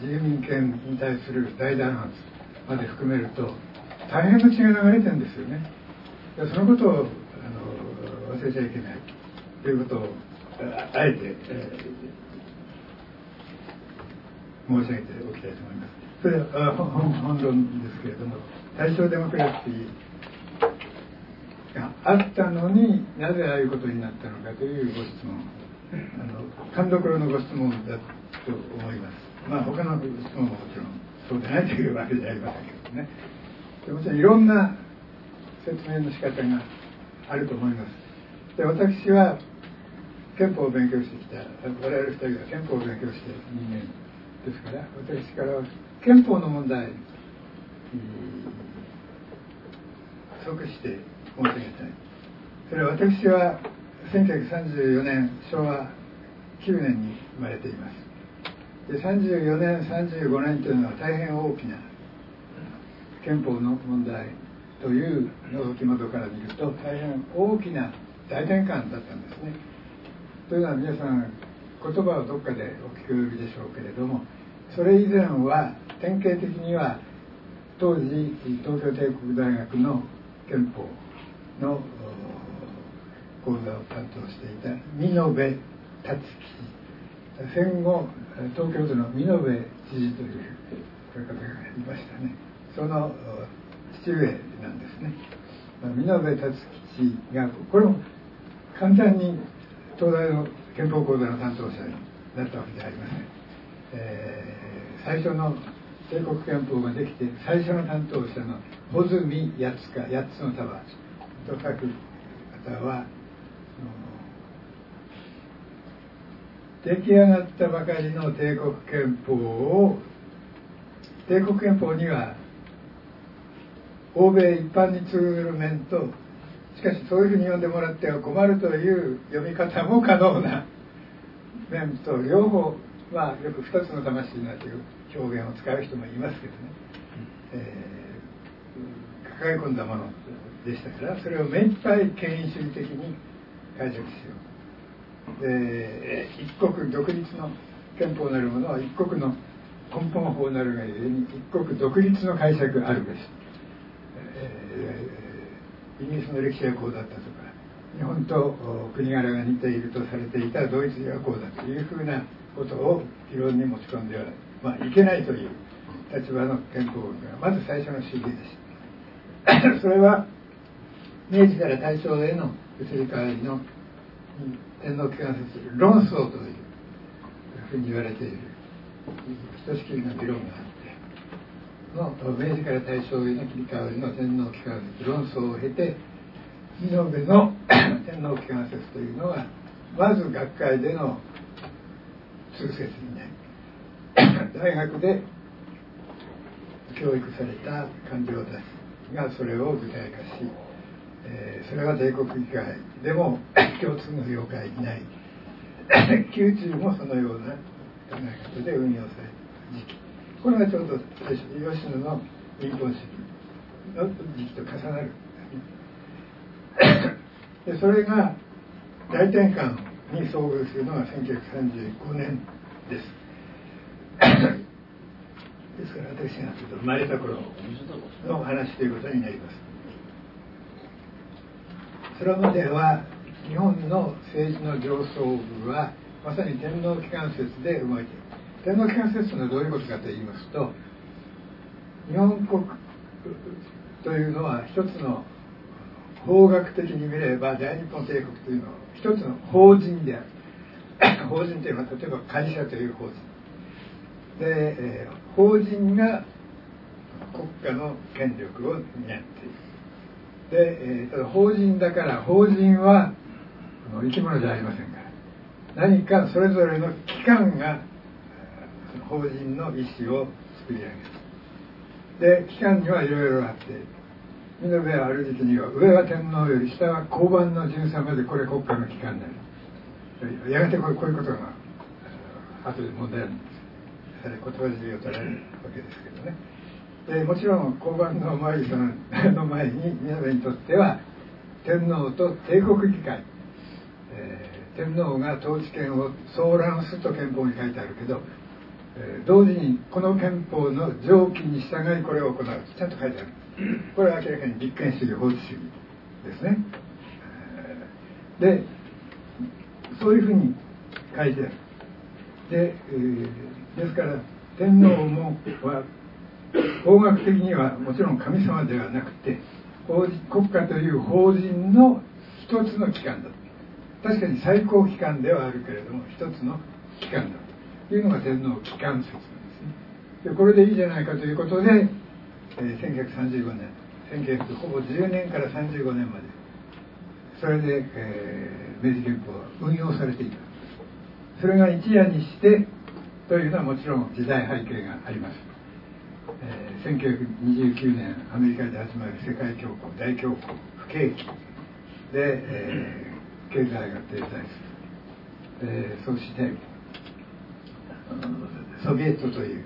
自由民権に対する大弾圧まで含めると大変な血が流れてるんですよね。そのことをあの忘れちゃいけない。ということをああえて、えー申し上げておきたいと思います。それはあ本本本論ですけれども大正デモクラシーがあったのになぜああいうことになったのかというご質問。あの勘どころのご質問だと思います。まあ他の質問ももちろんそうでないというわけじゃありませんけどね。でもちろんいろんな説明の仕方があると思います。で私は憲法を勉強してきた。我々二人が憲法を勉強して人間ですから私からは憲法の問題。即して申し上げたい。それは私は1934年昭和9年に生まれています。で34年35年というのは大変大きな憲法の問題という覗き窓から見ると大変大きな大転換だったんですね。というのは皆さん言葉をどっかでお聞き及びでしょうけれどもそれ以前は典型的には当時東京帝国大学の憲法の講座を担当していた見延達吉。戦後東京都の見延知事という方がいましたね。その父上なんですね。見延達吉がこれも簡単に東大の憲法講座の担当者になったわけではありません、えー、最初の帝国憲法ができて最初の担当者の穂積八つか八つの束と書く方は出来上がったばかりの帝国憲法を帝国憲法には欧米一般に通ずる面としかしそういうふうに読んでもらっては困るという読み方も可能な面と両方まあよく二つの魂になという表現を使う人もいますけどね、えー、抱え込んだものでしたからそれを目いっぱい権威主義的に解釈しよう。で一国独立の憲法なるものは一国の根本法なるがゆえに一国独立の解釈あるべし、えー、イギリスの歴史はこうだったとか日本と国柄が似ているとされていたドイツではこうだというふうなことを議論に持ち込んでは、まあ、いけないという立場の憲法がまず最初の主義です。それは明治から大正への移り変わりの天皇機関説論争というふうに言われているひとしきりの議論があっての明治から大正への切り替わりの天皇機関説論争を経て二の部の天皇機関説というのはまず学会での通説になります大学で教育された官僚たちがそれを具体化しえー、それは帝国議会でも共通の了解にない。宮中もそのような考え方で運用された時期。これがちょうど吉野の民本主義の時期と重なるでそれが大転換に遭遇するのが1935年です。ですから私が生まれた頃のお話ということになりますそれまでは日本の政治の上層部はまさに天皇機関説で動いている。天皇機関説というのはどういうことかと言いますと日本国というのは一つの法学的に見れば大日本帝国というのは一つの法人である。法人というのは例えば会社という法人、えー、法人が国家の権力を担っている。で、えー、ただ法人だから法人は生き物じゃありませんから。何かそれぞれの機関が法人の意思を作り上げる。で機関にはいろいろあって美濃部はある時期には上は天皇より下は交番の巡査までこれ国家の機関になる。やがてこういうことが後で問題なんです言葉で言うとられるわけですけどね。えもちろん交番の前さんの前に皆さんにとっては天皇と帝国議会、えー、天皇が統治権を総乱すると憲法に書いてあるけど、えー、同時にこの憲法の条件に従いこれを行う。ちゃんと書いてある。これは明らかに立憲主義法治主義ですね、でそういうふうに書いてある。で、えー、ですから天皇もは法学的にはもちろん神様ではなくて法国家という法人の一つの機関だ確かに最高機関ではあるけれども一つの機関だというのが天皇機関説なんですね。でこれでいいじゃないかということで、えー、1935年1900ほぼ10年から35年までそれで、えー、明治憲法は運用されていた。それが一夜にしてというのはもちろん時代背景があります。えー、1929年アメリカで始まる世界恐慌大恐慌不景気で、えー、経済が停滞する、えー、そしてソビエトという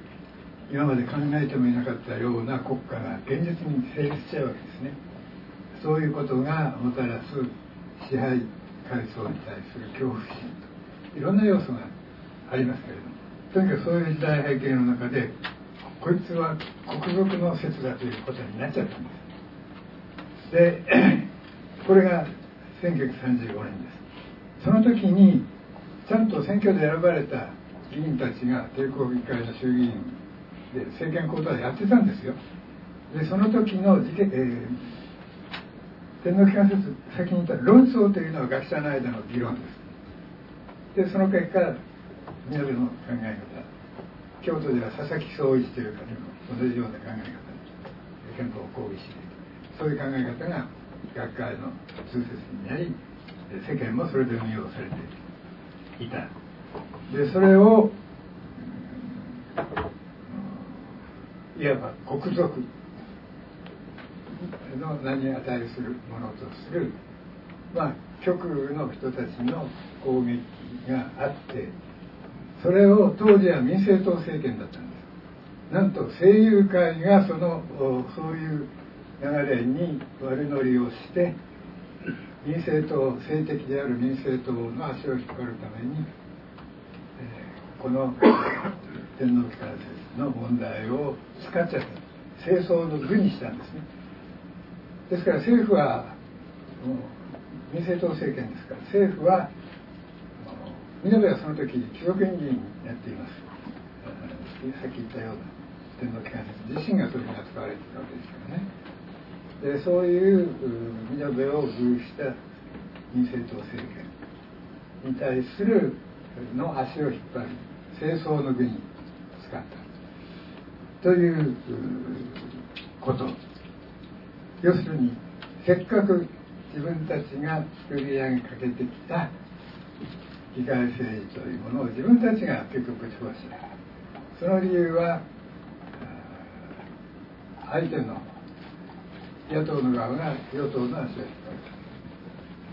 今まで考えてもいなかったような国家が現実に成立しちゃうわけですね。そういうことがもたらす支配階層に対する恐怖心と。いろんな要素がありますけれども。とにかくそういう時代背景の中でこいつは国賊の説だということになっちゃったんです。でこれが1935年です。その時にちゃんと選挙で選ばれた議員たちが帝国議会の衆議院で政権交代やってたんですよ。でその時の事件、えー、天皇機関説先に言った論争というのは学者の間の議論です。でその結果皆さんの考え方京都では佐々木総一という方も同じような考え方で憲法を抗議しているそういう考え方が学会の通説になり世間もそれで運用されていたでそれをいわば国賊の名に値するものとする、まあ、極右の人たちの攻撃があってそれを当時は民政党政権だったんです。なんと声優会がそのそういう流れに悪乗りをして民政党性的である民政党の足を引っ張るために、この天皇機関説の問題を使っちゃった。清掃の具にしたんですね。ですから政府は民政党政権ですから政府は南はその時貴族院議員やっています。さっき言ったような天皇機関自身がそういうふうに扱われていたわけですからね。でそういう南部を封した民政党政権に対するの足を引っ張る清掃の具に使ったということ。要するにせっかく自分たちが作り上げかけてきた議会政治というものを自分たちが結局ぶち壊した。その理由は相手の野党の側が与党の足を引っ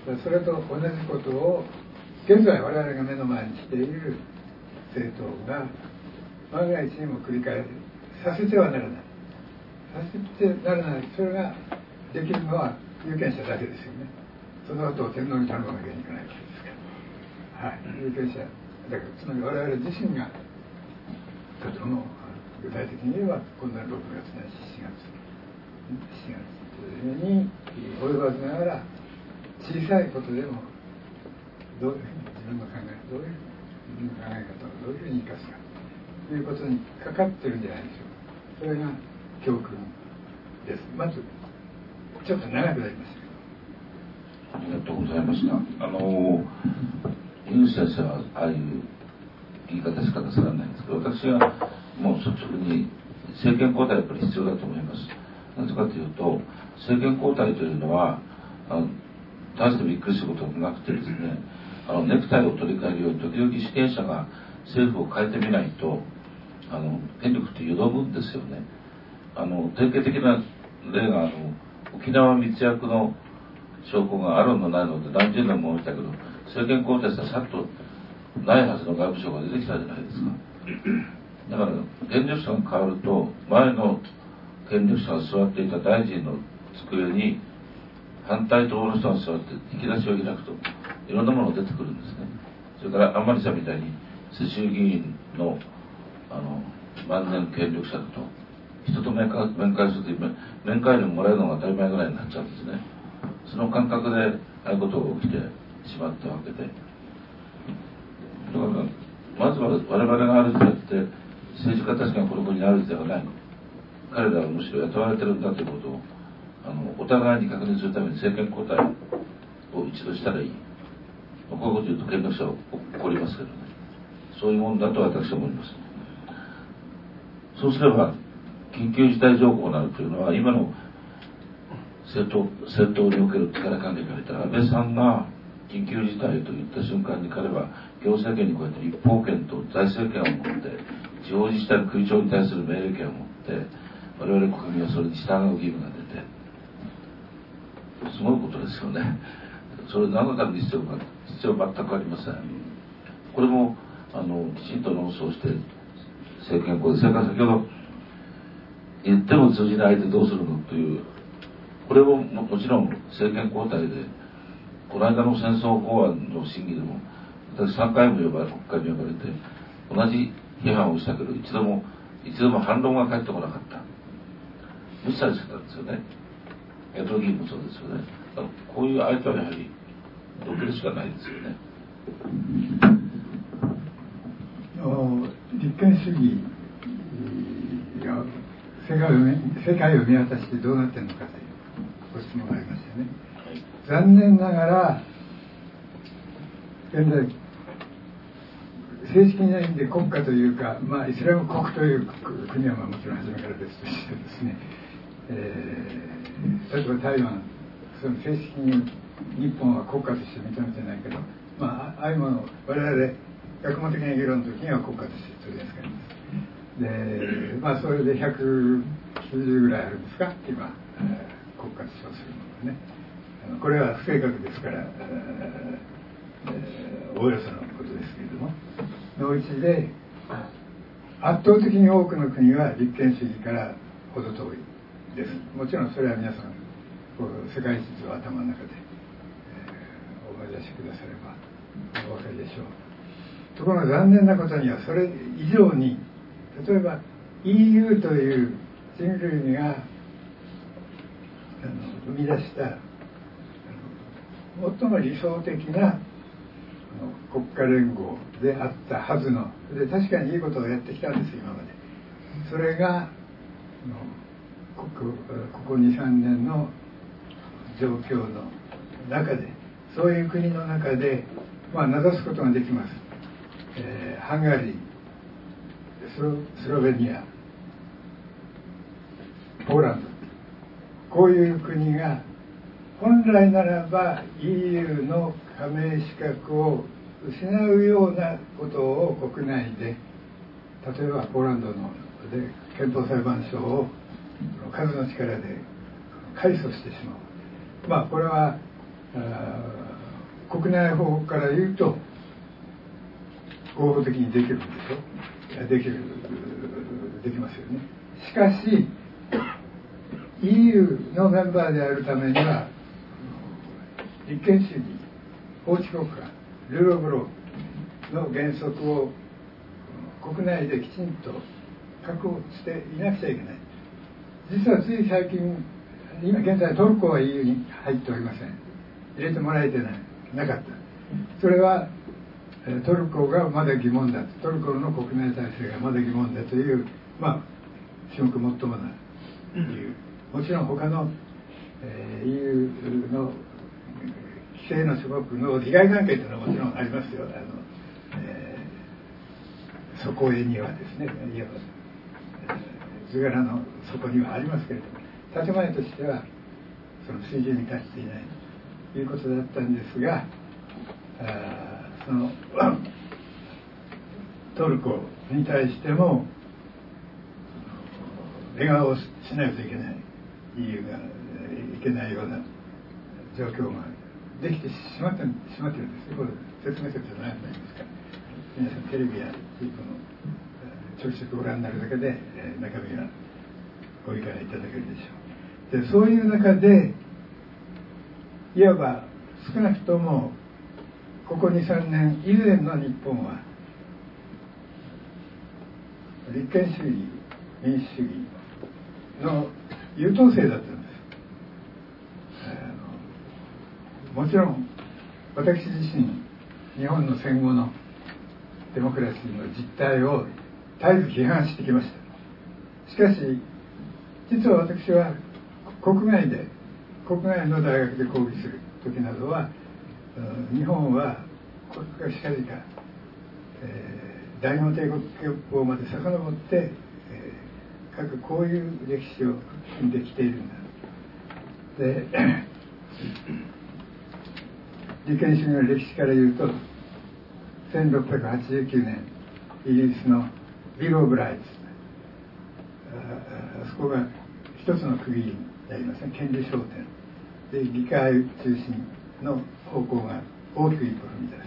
張るそれと同じことを現在我々が目の前にしている政党が万が一にも繰り返させてはならない。させてならない。それができるのは有権者だけです。よねその後天皇に頼まなきゃいけないわけですからはい有権者だからつまり我々自身がとても具体的に言えば今度は6月ないし4月7月に及ばずながら小さいことでもどういうふうに自分の考えどういう自分の考え方をどういうふうに生かすかということにかかってるんじゃないでしょうかそれが教訓ですまずちょっと長くなりました。ありがとうございましたあのユン先生はああいう言い方しか出さないんですけど私はもう率直に政権交代やっぱり必要だと思います。なぜかというと政権交代というのはあの大してびっくりすることもなくてですねあのネクタイを取り替えるように時々主権者が政府を変えてみないとあの権力ってよどむんですよね。あの典型的な例があの沖縄密約の証拠があるのないのって何十年も見たけど政権交代したらさっとないはずの外務省が出てきたじゃないですか。だから権力者が変わると前の権力者が座っていた大臣の机に反対党の人が座って引き出しを開くといろんなものが出てくるんですね。それから甘利さんみたいに世襲議員のあの万年権力者だと人と面会面会すると面会料もらえるのが当たり前ぐらいになっちゃうんですね。その感覚でああいうことが起きてしまったわけで。だからまずは我々があるじであって政治家たちがこの国にあるじではない。彼らはむしろ雇われてるんだということをあのお互いに確認するために政権交代を一度したらいい。こういうこと言うと権力者は怒りますけどね。そういうもんだと私は思います。そうすれば緊急事態条項になるというのは今の政党政党における力関係から言ったら安倍さんが緊急事態と言った瞬間に彼は行政権にこうやって立法権と財政権を持って地方自治体の空調に対する命令権を持って我々国民はそれに従う義務が出てすごいことですよね。それ何のために必要か必要全くありません。これもあのきちんと論争して政権交代それから先ほど言っても通じない相手どうするのというこれももちろん政権交代でこの間の戦争法案の審議でも私3回も呼ばれ国会に呼ばれて同じ批判をしたけど一度も一度も反論が返ってこなかった。無視されてたんですよね。野党議員もそうですよね。こういう相手はやはりどけるしかないですよね。あの立憲主義が世界を世界を見渡してどうなってるのかというご質問がありましたよね、残念ながら現在正式にな意味で国家というか、まあ、イスラム国という国はまあもちろん初めから別としてですね、えー、例えば台湾その正式に日本は国家として認めてないけど、まあ、ああいうものを我々学問的な議論の時には国家として取り扱います。でまあそれで190ぐらいあるんですか？今国家と称するものがねこれは不正確ですから、えー、おおよそのことですけれども。のうちで圧倒的に多くの国は立憲主義から程遠いです。もちろんそれは皆さんこう世界地図を頭の中で、えー、思い出しくださればお分かりでしょう。ところが残念なことにはそれ以上に例えば EU という人類が生み出した最も理想的な国家連合であったはずので確かにいいことをやってきたんです今まで。それがここ23年の状況の中でそういう国の中で、まあ、名指すことができます、えー、ハンガリー。スロベニア。ポーランド。こういう国が本来ならば EU の加盟資格を失うようなことを国内で例えばポーランドので憲法裁判所を数の力で改訴してしまう。まあこれは国内法から言うと合法的にできるんでしょ？できる。できますよね。しかし EU のメンバーであるためには立憲主義法治国家ルール・オブ・ローの原則を国内できちんと確保していなくちゃいけない。実はつい最近今現在トルコは EU に入っておりません。入れてもらえてない。なかった。それはトルコがまだ疑問だトルコの国内体制がまだ疑問だというまあ種目もっともな理由もちろん他の、えー、EU の規制の諸国の利害関係というのはもちろんありますよ。あの、えー、底絵にはですねいわば図柄の底にはありますけれども建前としてはその水準に達していないということだったんですがあそのトルコに対しても笑顔をしないといけない EU がいけないような状況ができてしまってしまってるんですこれ説明するじゃないですか皆さんテレビやこのちょくちょくご覧になるだけで、中身がご理解いただけるでしょうでそういう中でいわば少なくともここ23年以前の日本は立憲主義民主主義の優等生だったんです。もちろん私自身日本の戦後のデモクラシーの実態を絶えず批判してきました。しかし実は私は国外で国外の大学で講義する時などは日本は国家しかりか、えー、大日帝国憲法まで遡って、えー、各こういう歴史を踏んできているんだで利権主義の歴史から言うと1689年イギリスのビル・オブ・ライツ。あそこが一つの区切りになりますね。権利商店。で議会中心。の方向が大きく一歩踏み出す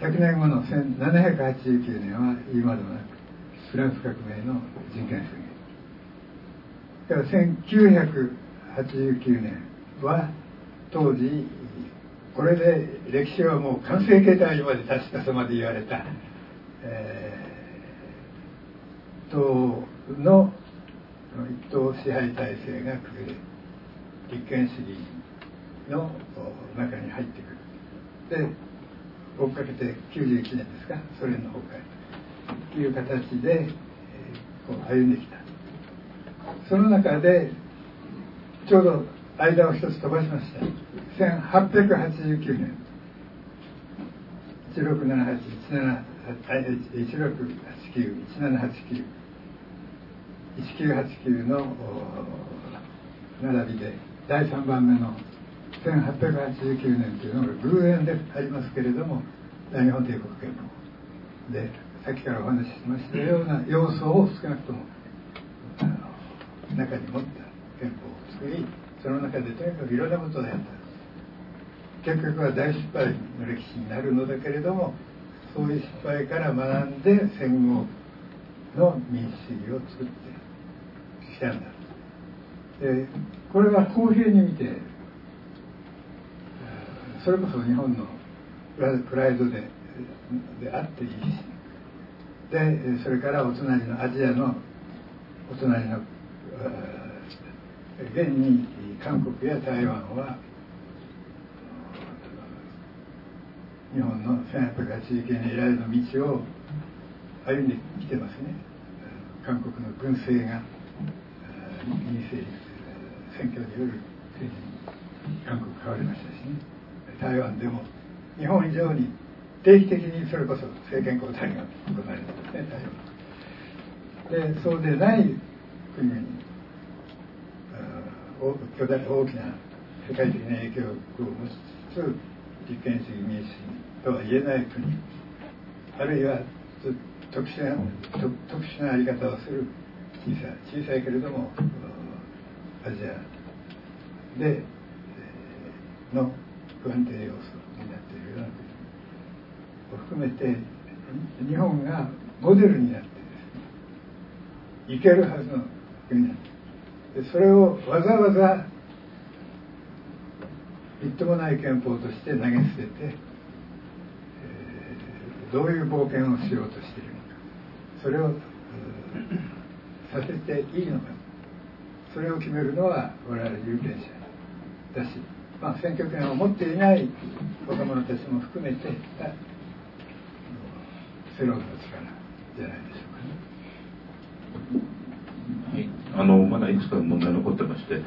100年後の1789年は言うまでもなくフランス革命の人権主義から1989年は当時これで歴史はもう完成形態にまで達したとまで言われた、えー、党の一党支配体制が崩れ立憲主義の中に入ってくる。で追っかけて91年ですか？ソ連の崩壊という形で、えー、こう歩んできた。その中でちょうど間を一つ飛ばしました。1889年。1678-1789 1989の並びで第3番目の1889年というのが偶然でありますけれども大日本帝国憲法でさっきからお話ししましたような要素を少なくとも中に持った憲法を作りその中でとにかくいろんなことをやった結局は大失敗の歴史になるのだけれどもそういう失敗から学んで戦後の民主主義を作ってきたんだ。でこれは公平に見てそれこそ日本のプライドでであっていいしでそれからお隣のアジアのお隣の現に韓国や台湾は日本の1881年以来の道を歩んできてますね。韓国の軍政が民政選挙による政治に韓国変わりましたしね。台湾でも日本以上に定期的にそれこそ政権交代が行われてますね台湾でそうでない国々巨大大きな世界的な影響力を持ちつつ立憲主義民主主義とは言えない国あるいは特殊な特殊なあり方をする小さい小さいけれどもアジアでの不安定要素になっているような国を含めて日本がモデルになっていけるはずの国なんです。でそれをわざわざみっともない憲法として投げ捨てて、えー、どういう冒険をしようとしているのか。それをさせていいのか。それを決めるのは我々有権者だし、まあ、選挙権を持っていない若者たちも含めて世論の力じゃないでしょうかね。はい、あのまだいくつか問題残ってまして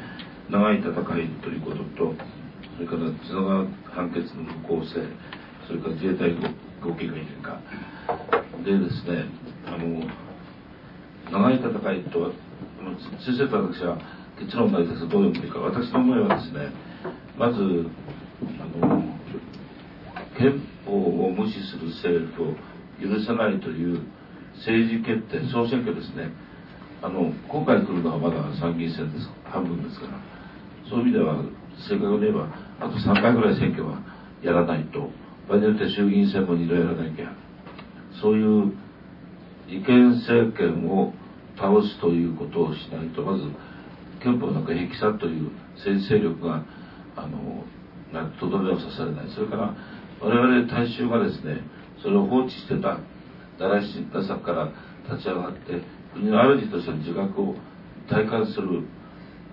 長い戦いということとそれから津川判決の無効性それから自衛隊合計がいるか。でですねあの長い戦いと先生と私は結論がです。どう読むべきか。私の思いはですねまずあの憲法を無視する政府を許さないという政治決定総選挙ですね。あの今回来るのはまだ参議院選です半分ですから。そういう意味では正確に言えばあと3回ぐらい選挙はやらないと。場合によって衆議院選も2度やらなきゃ。そういう違憲政権を倒すということをしないとまず憲法の中壁さという政治勢力があのとどめを刺されない。それから我々大衆がですねそれを放置してただらしさから立ち上がって国の主としての自覚を体感する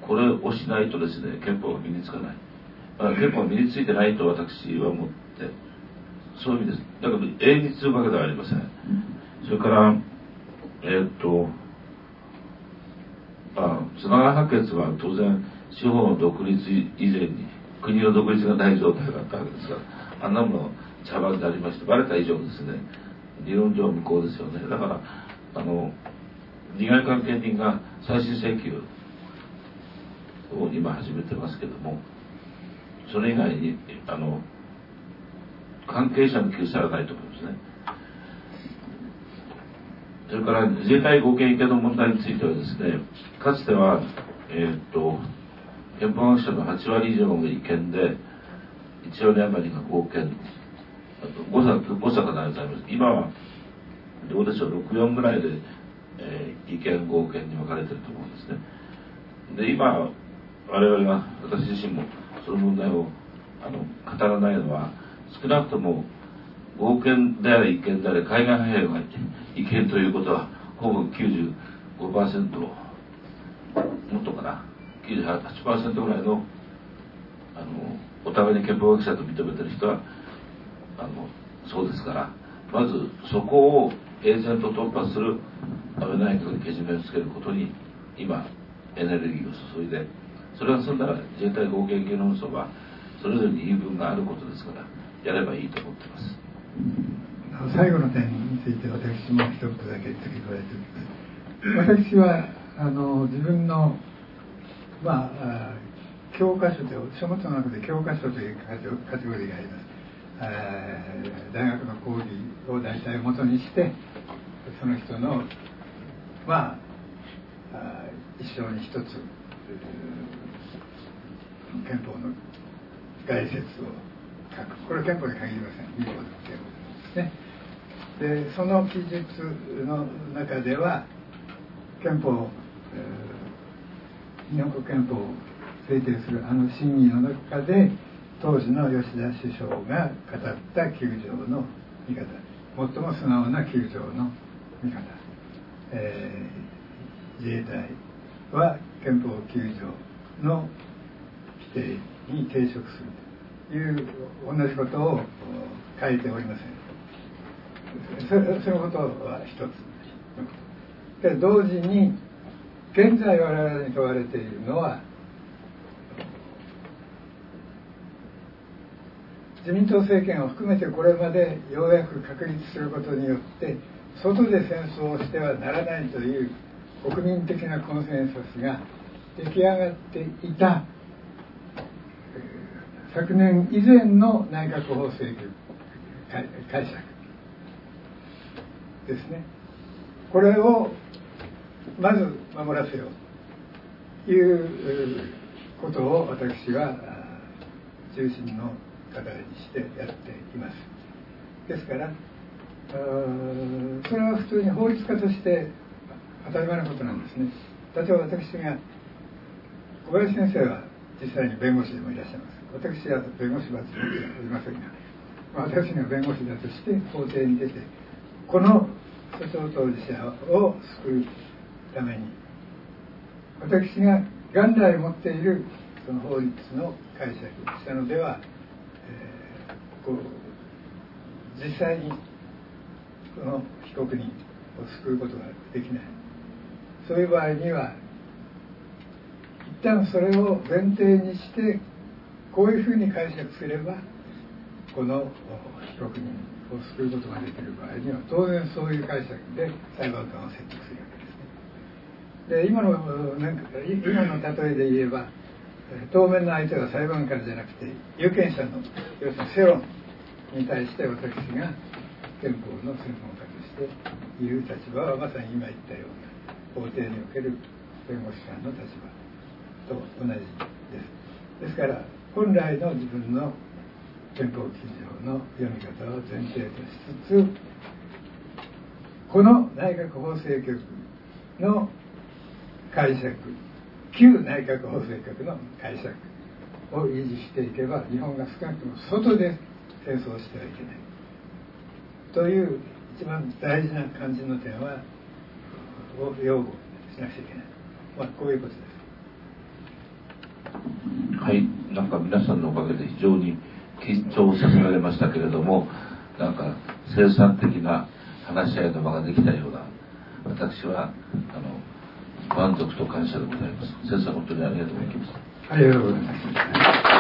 これをしないとですね憲法が身につかない、まあ、憲法が身についてないと私は思ってそういう意味です。だから永遠に続くわけではありません。それからえー、っとあつなが判決は当然司法の独立以前に国の独立がない状態だったわけですからあんなもの茶番でありましてバレた以上ですね理論上無効ですよね。だからあの利害関係人が再審請求を今始めてますけどもそれ以外にあの関係者の救済はないと思いますね。それから自衛隊合計系の問題についてはですねかつてはえー、っと憲法学者の8割以上の意見で1割余りが合憲誤差誤差がございます。今はどうでしょう64ぐらいで、えー、意見合憲に分かれてると思うんですね。で今我々が私自身もその問題をあの語らないのは少なくとも合憲であれ違憲であれ海外派兵が違憲ということはほぼ95%もっとかな。98%ぐらいのあのお互いに憲法学者と認めてる人はあのそうですからまずそこを平然と突破する安倍内閣にけじめをつけることに今エネルギーを注いでそれが済んだら自衛隊合計系論争はそれぞれに言い分があることですからやればいいと思ってます。最後の点について私も一言だけ付け加えておきます。私はあの自分のまあ教科書で書物の中で教科書というカテゴリーがあります。えー大学の講義を大体元にしてその人のまあ一生に一つ、憲法の概説を書く。これは憲法に限りません。民法の憲法ですね。でその記述の中では憲法、日本国憲法を制定するあの審議の中で当時の吉田首相が語った9条の見方最も素直な9条の見方、えー自衛隊は憲法9条の規定に抵触するという同じことを書いておりません。そそのことは一つ。で同時に現在我々に問われているのは自民党政権を含めてこれまでようやく確立することによって外で戦争をしてはならないという国民的なコンセンサスが出来上がっていた昨年以前の内閣法制局解釈ですね。これをまず守らせようということを私は中心の課題にしてやっています。ですからそれは普通に法律家として当たり前のことなんですね。例えば私が小林先生は実際に弁護士でもいらっしゃいます。私は弁護士はおりませんが私が弁護士だとして法廷に出てこの訴訟当事者を救う。ために。私が元来持っているその法律の解釈したのでは、えーこう実際にこの被告人を救うことができない。そういう場合には一旦それを前提にしてこういうふうに解釈すればこの被告人を救うことができる場合には当然そういう解釈で裁判官を説得するわけです。で今のなんか今の例えで言えば当面の相手は裁判官じゃなくて有権者の要するに世論に対して私が憲法の専門家として言う立場はまさに今言ったような法廷における弁護士さんの立場と同じです。ですから本来の自分の憲法記事の読み方を前提としつつこの内閣法制局の解釈。旧内閣法制局の解釈を維持していけば日本が少なくとも外で戦争してはいけない。という一番大事な肝心の点はを擁護しなくちゃいけない、まあ、こういうことです。はい、なんか皆さんのおかげで非常に緊張させられましたけれども、なんか生産的な話し合いの場ができたような、私はあの満足と感謝でございます。先生、本当にありがとうございました。ありがとうございます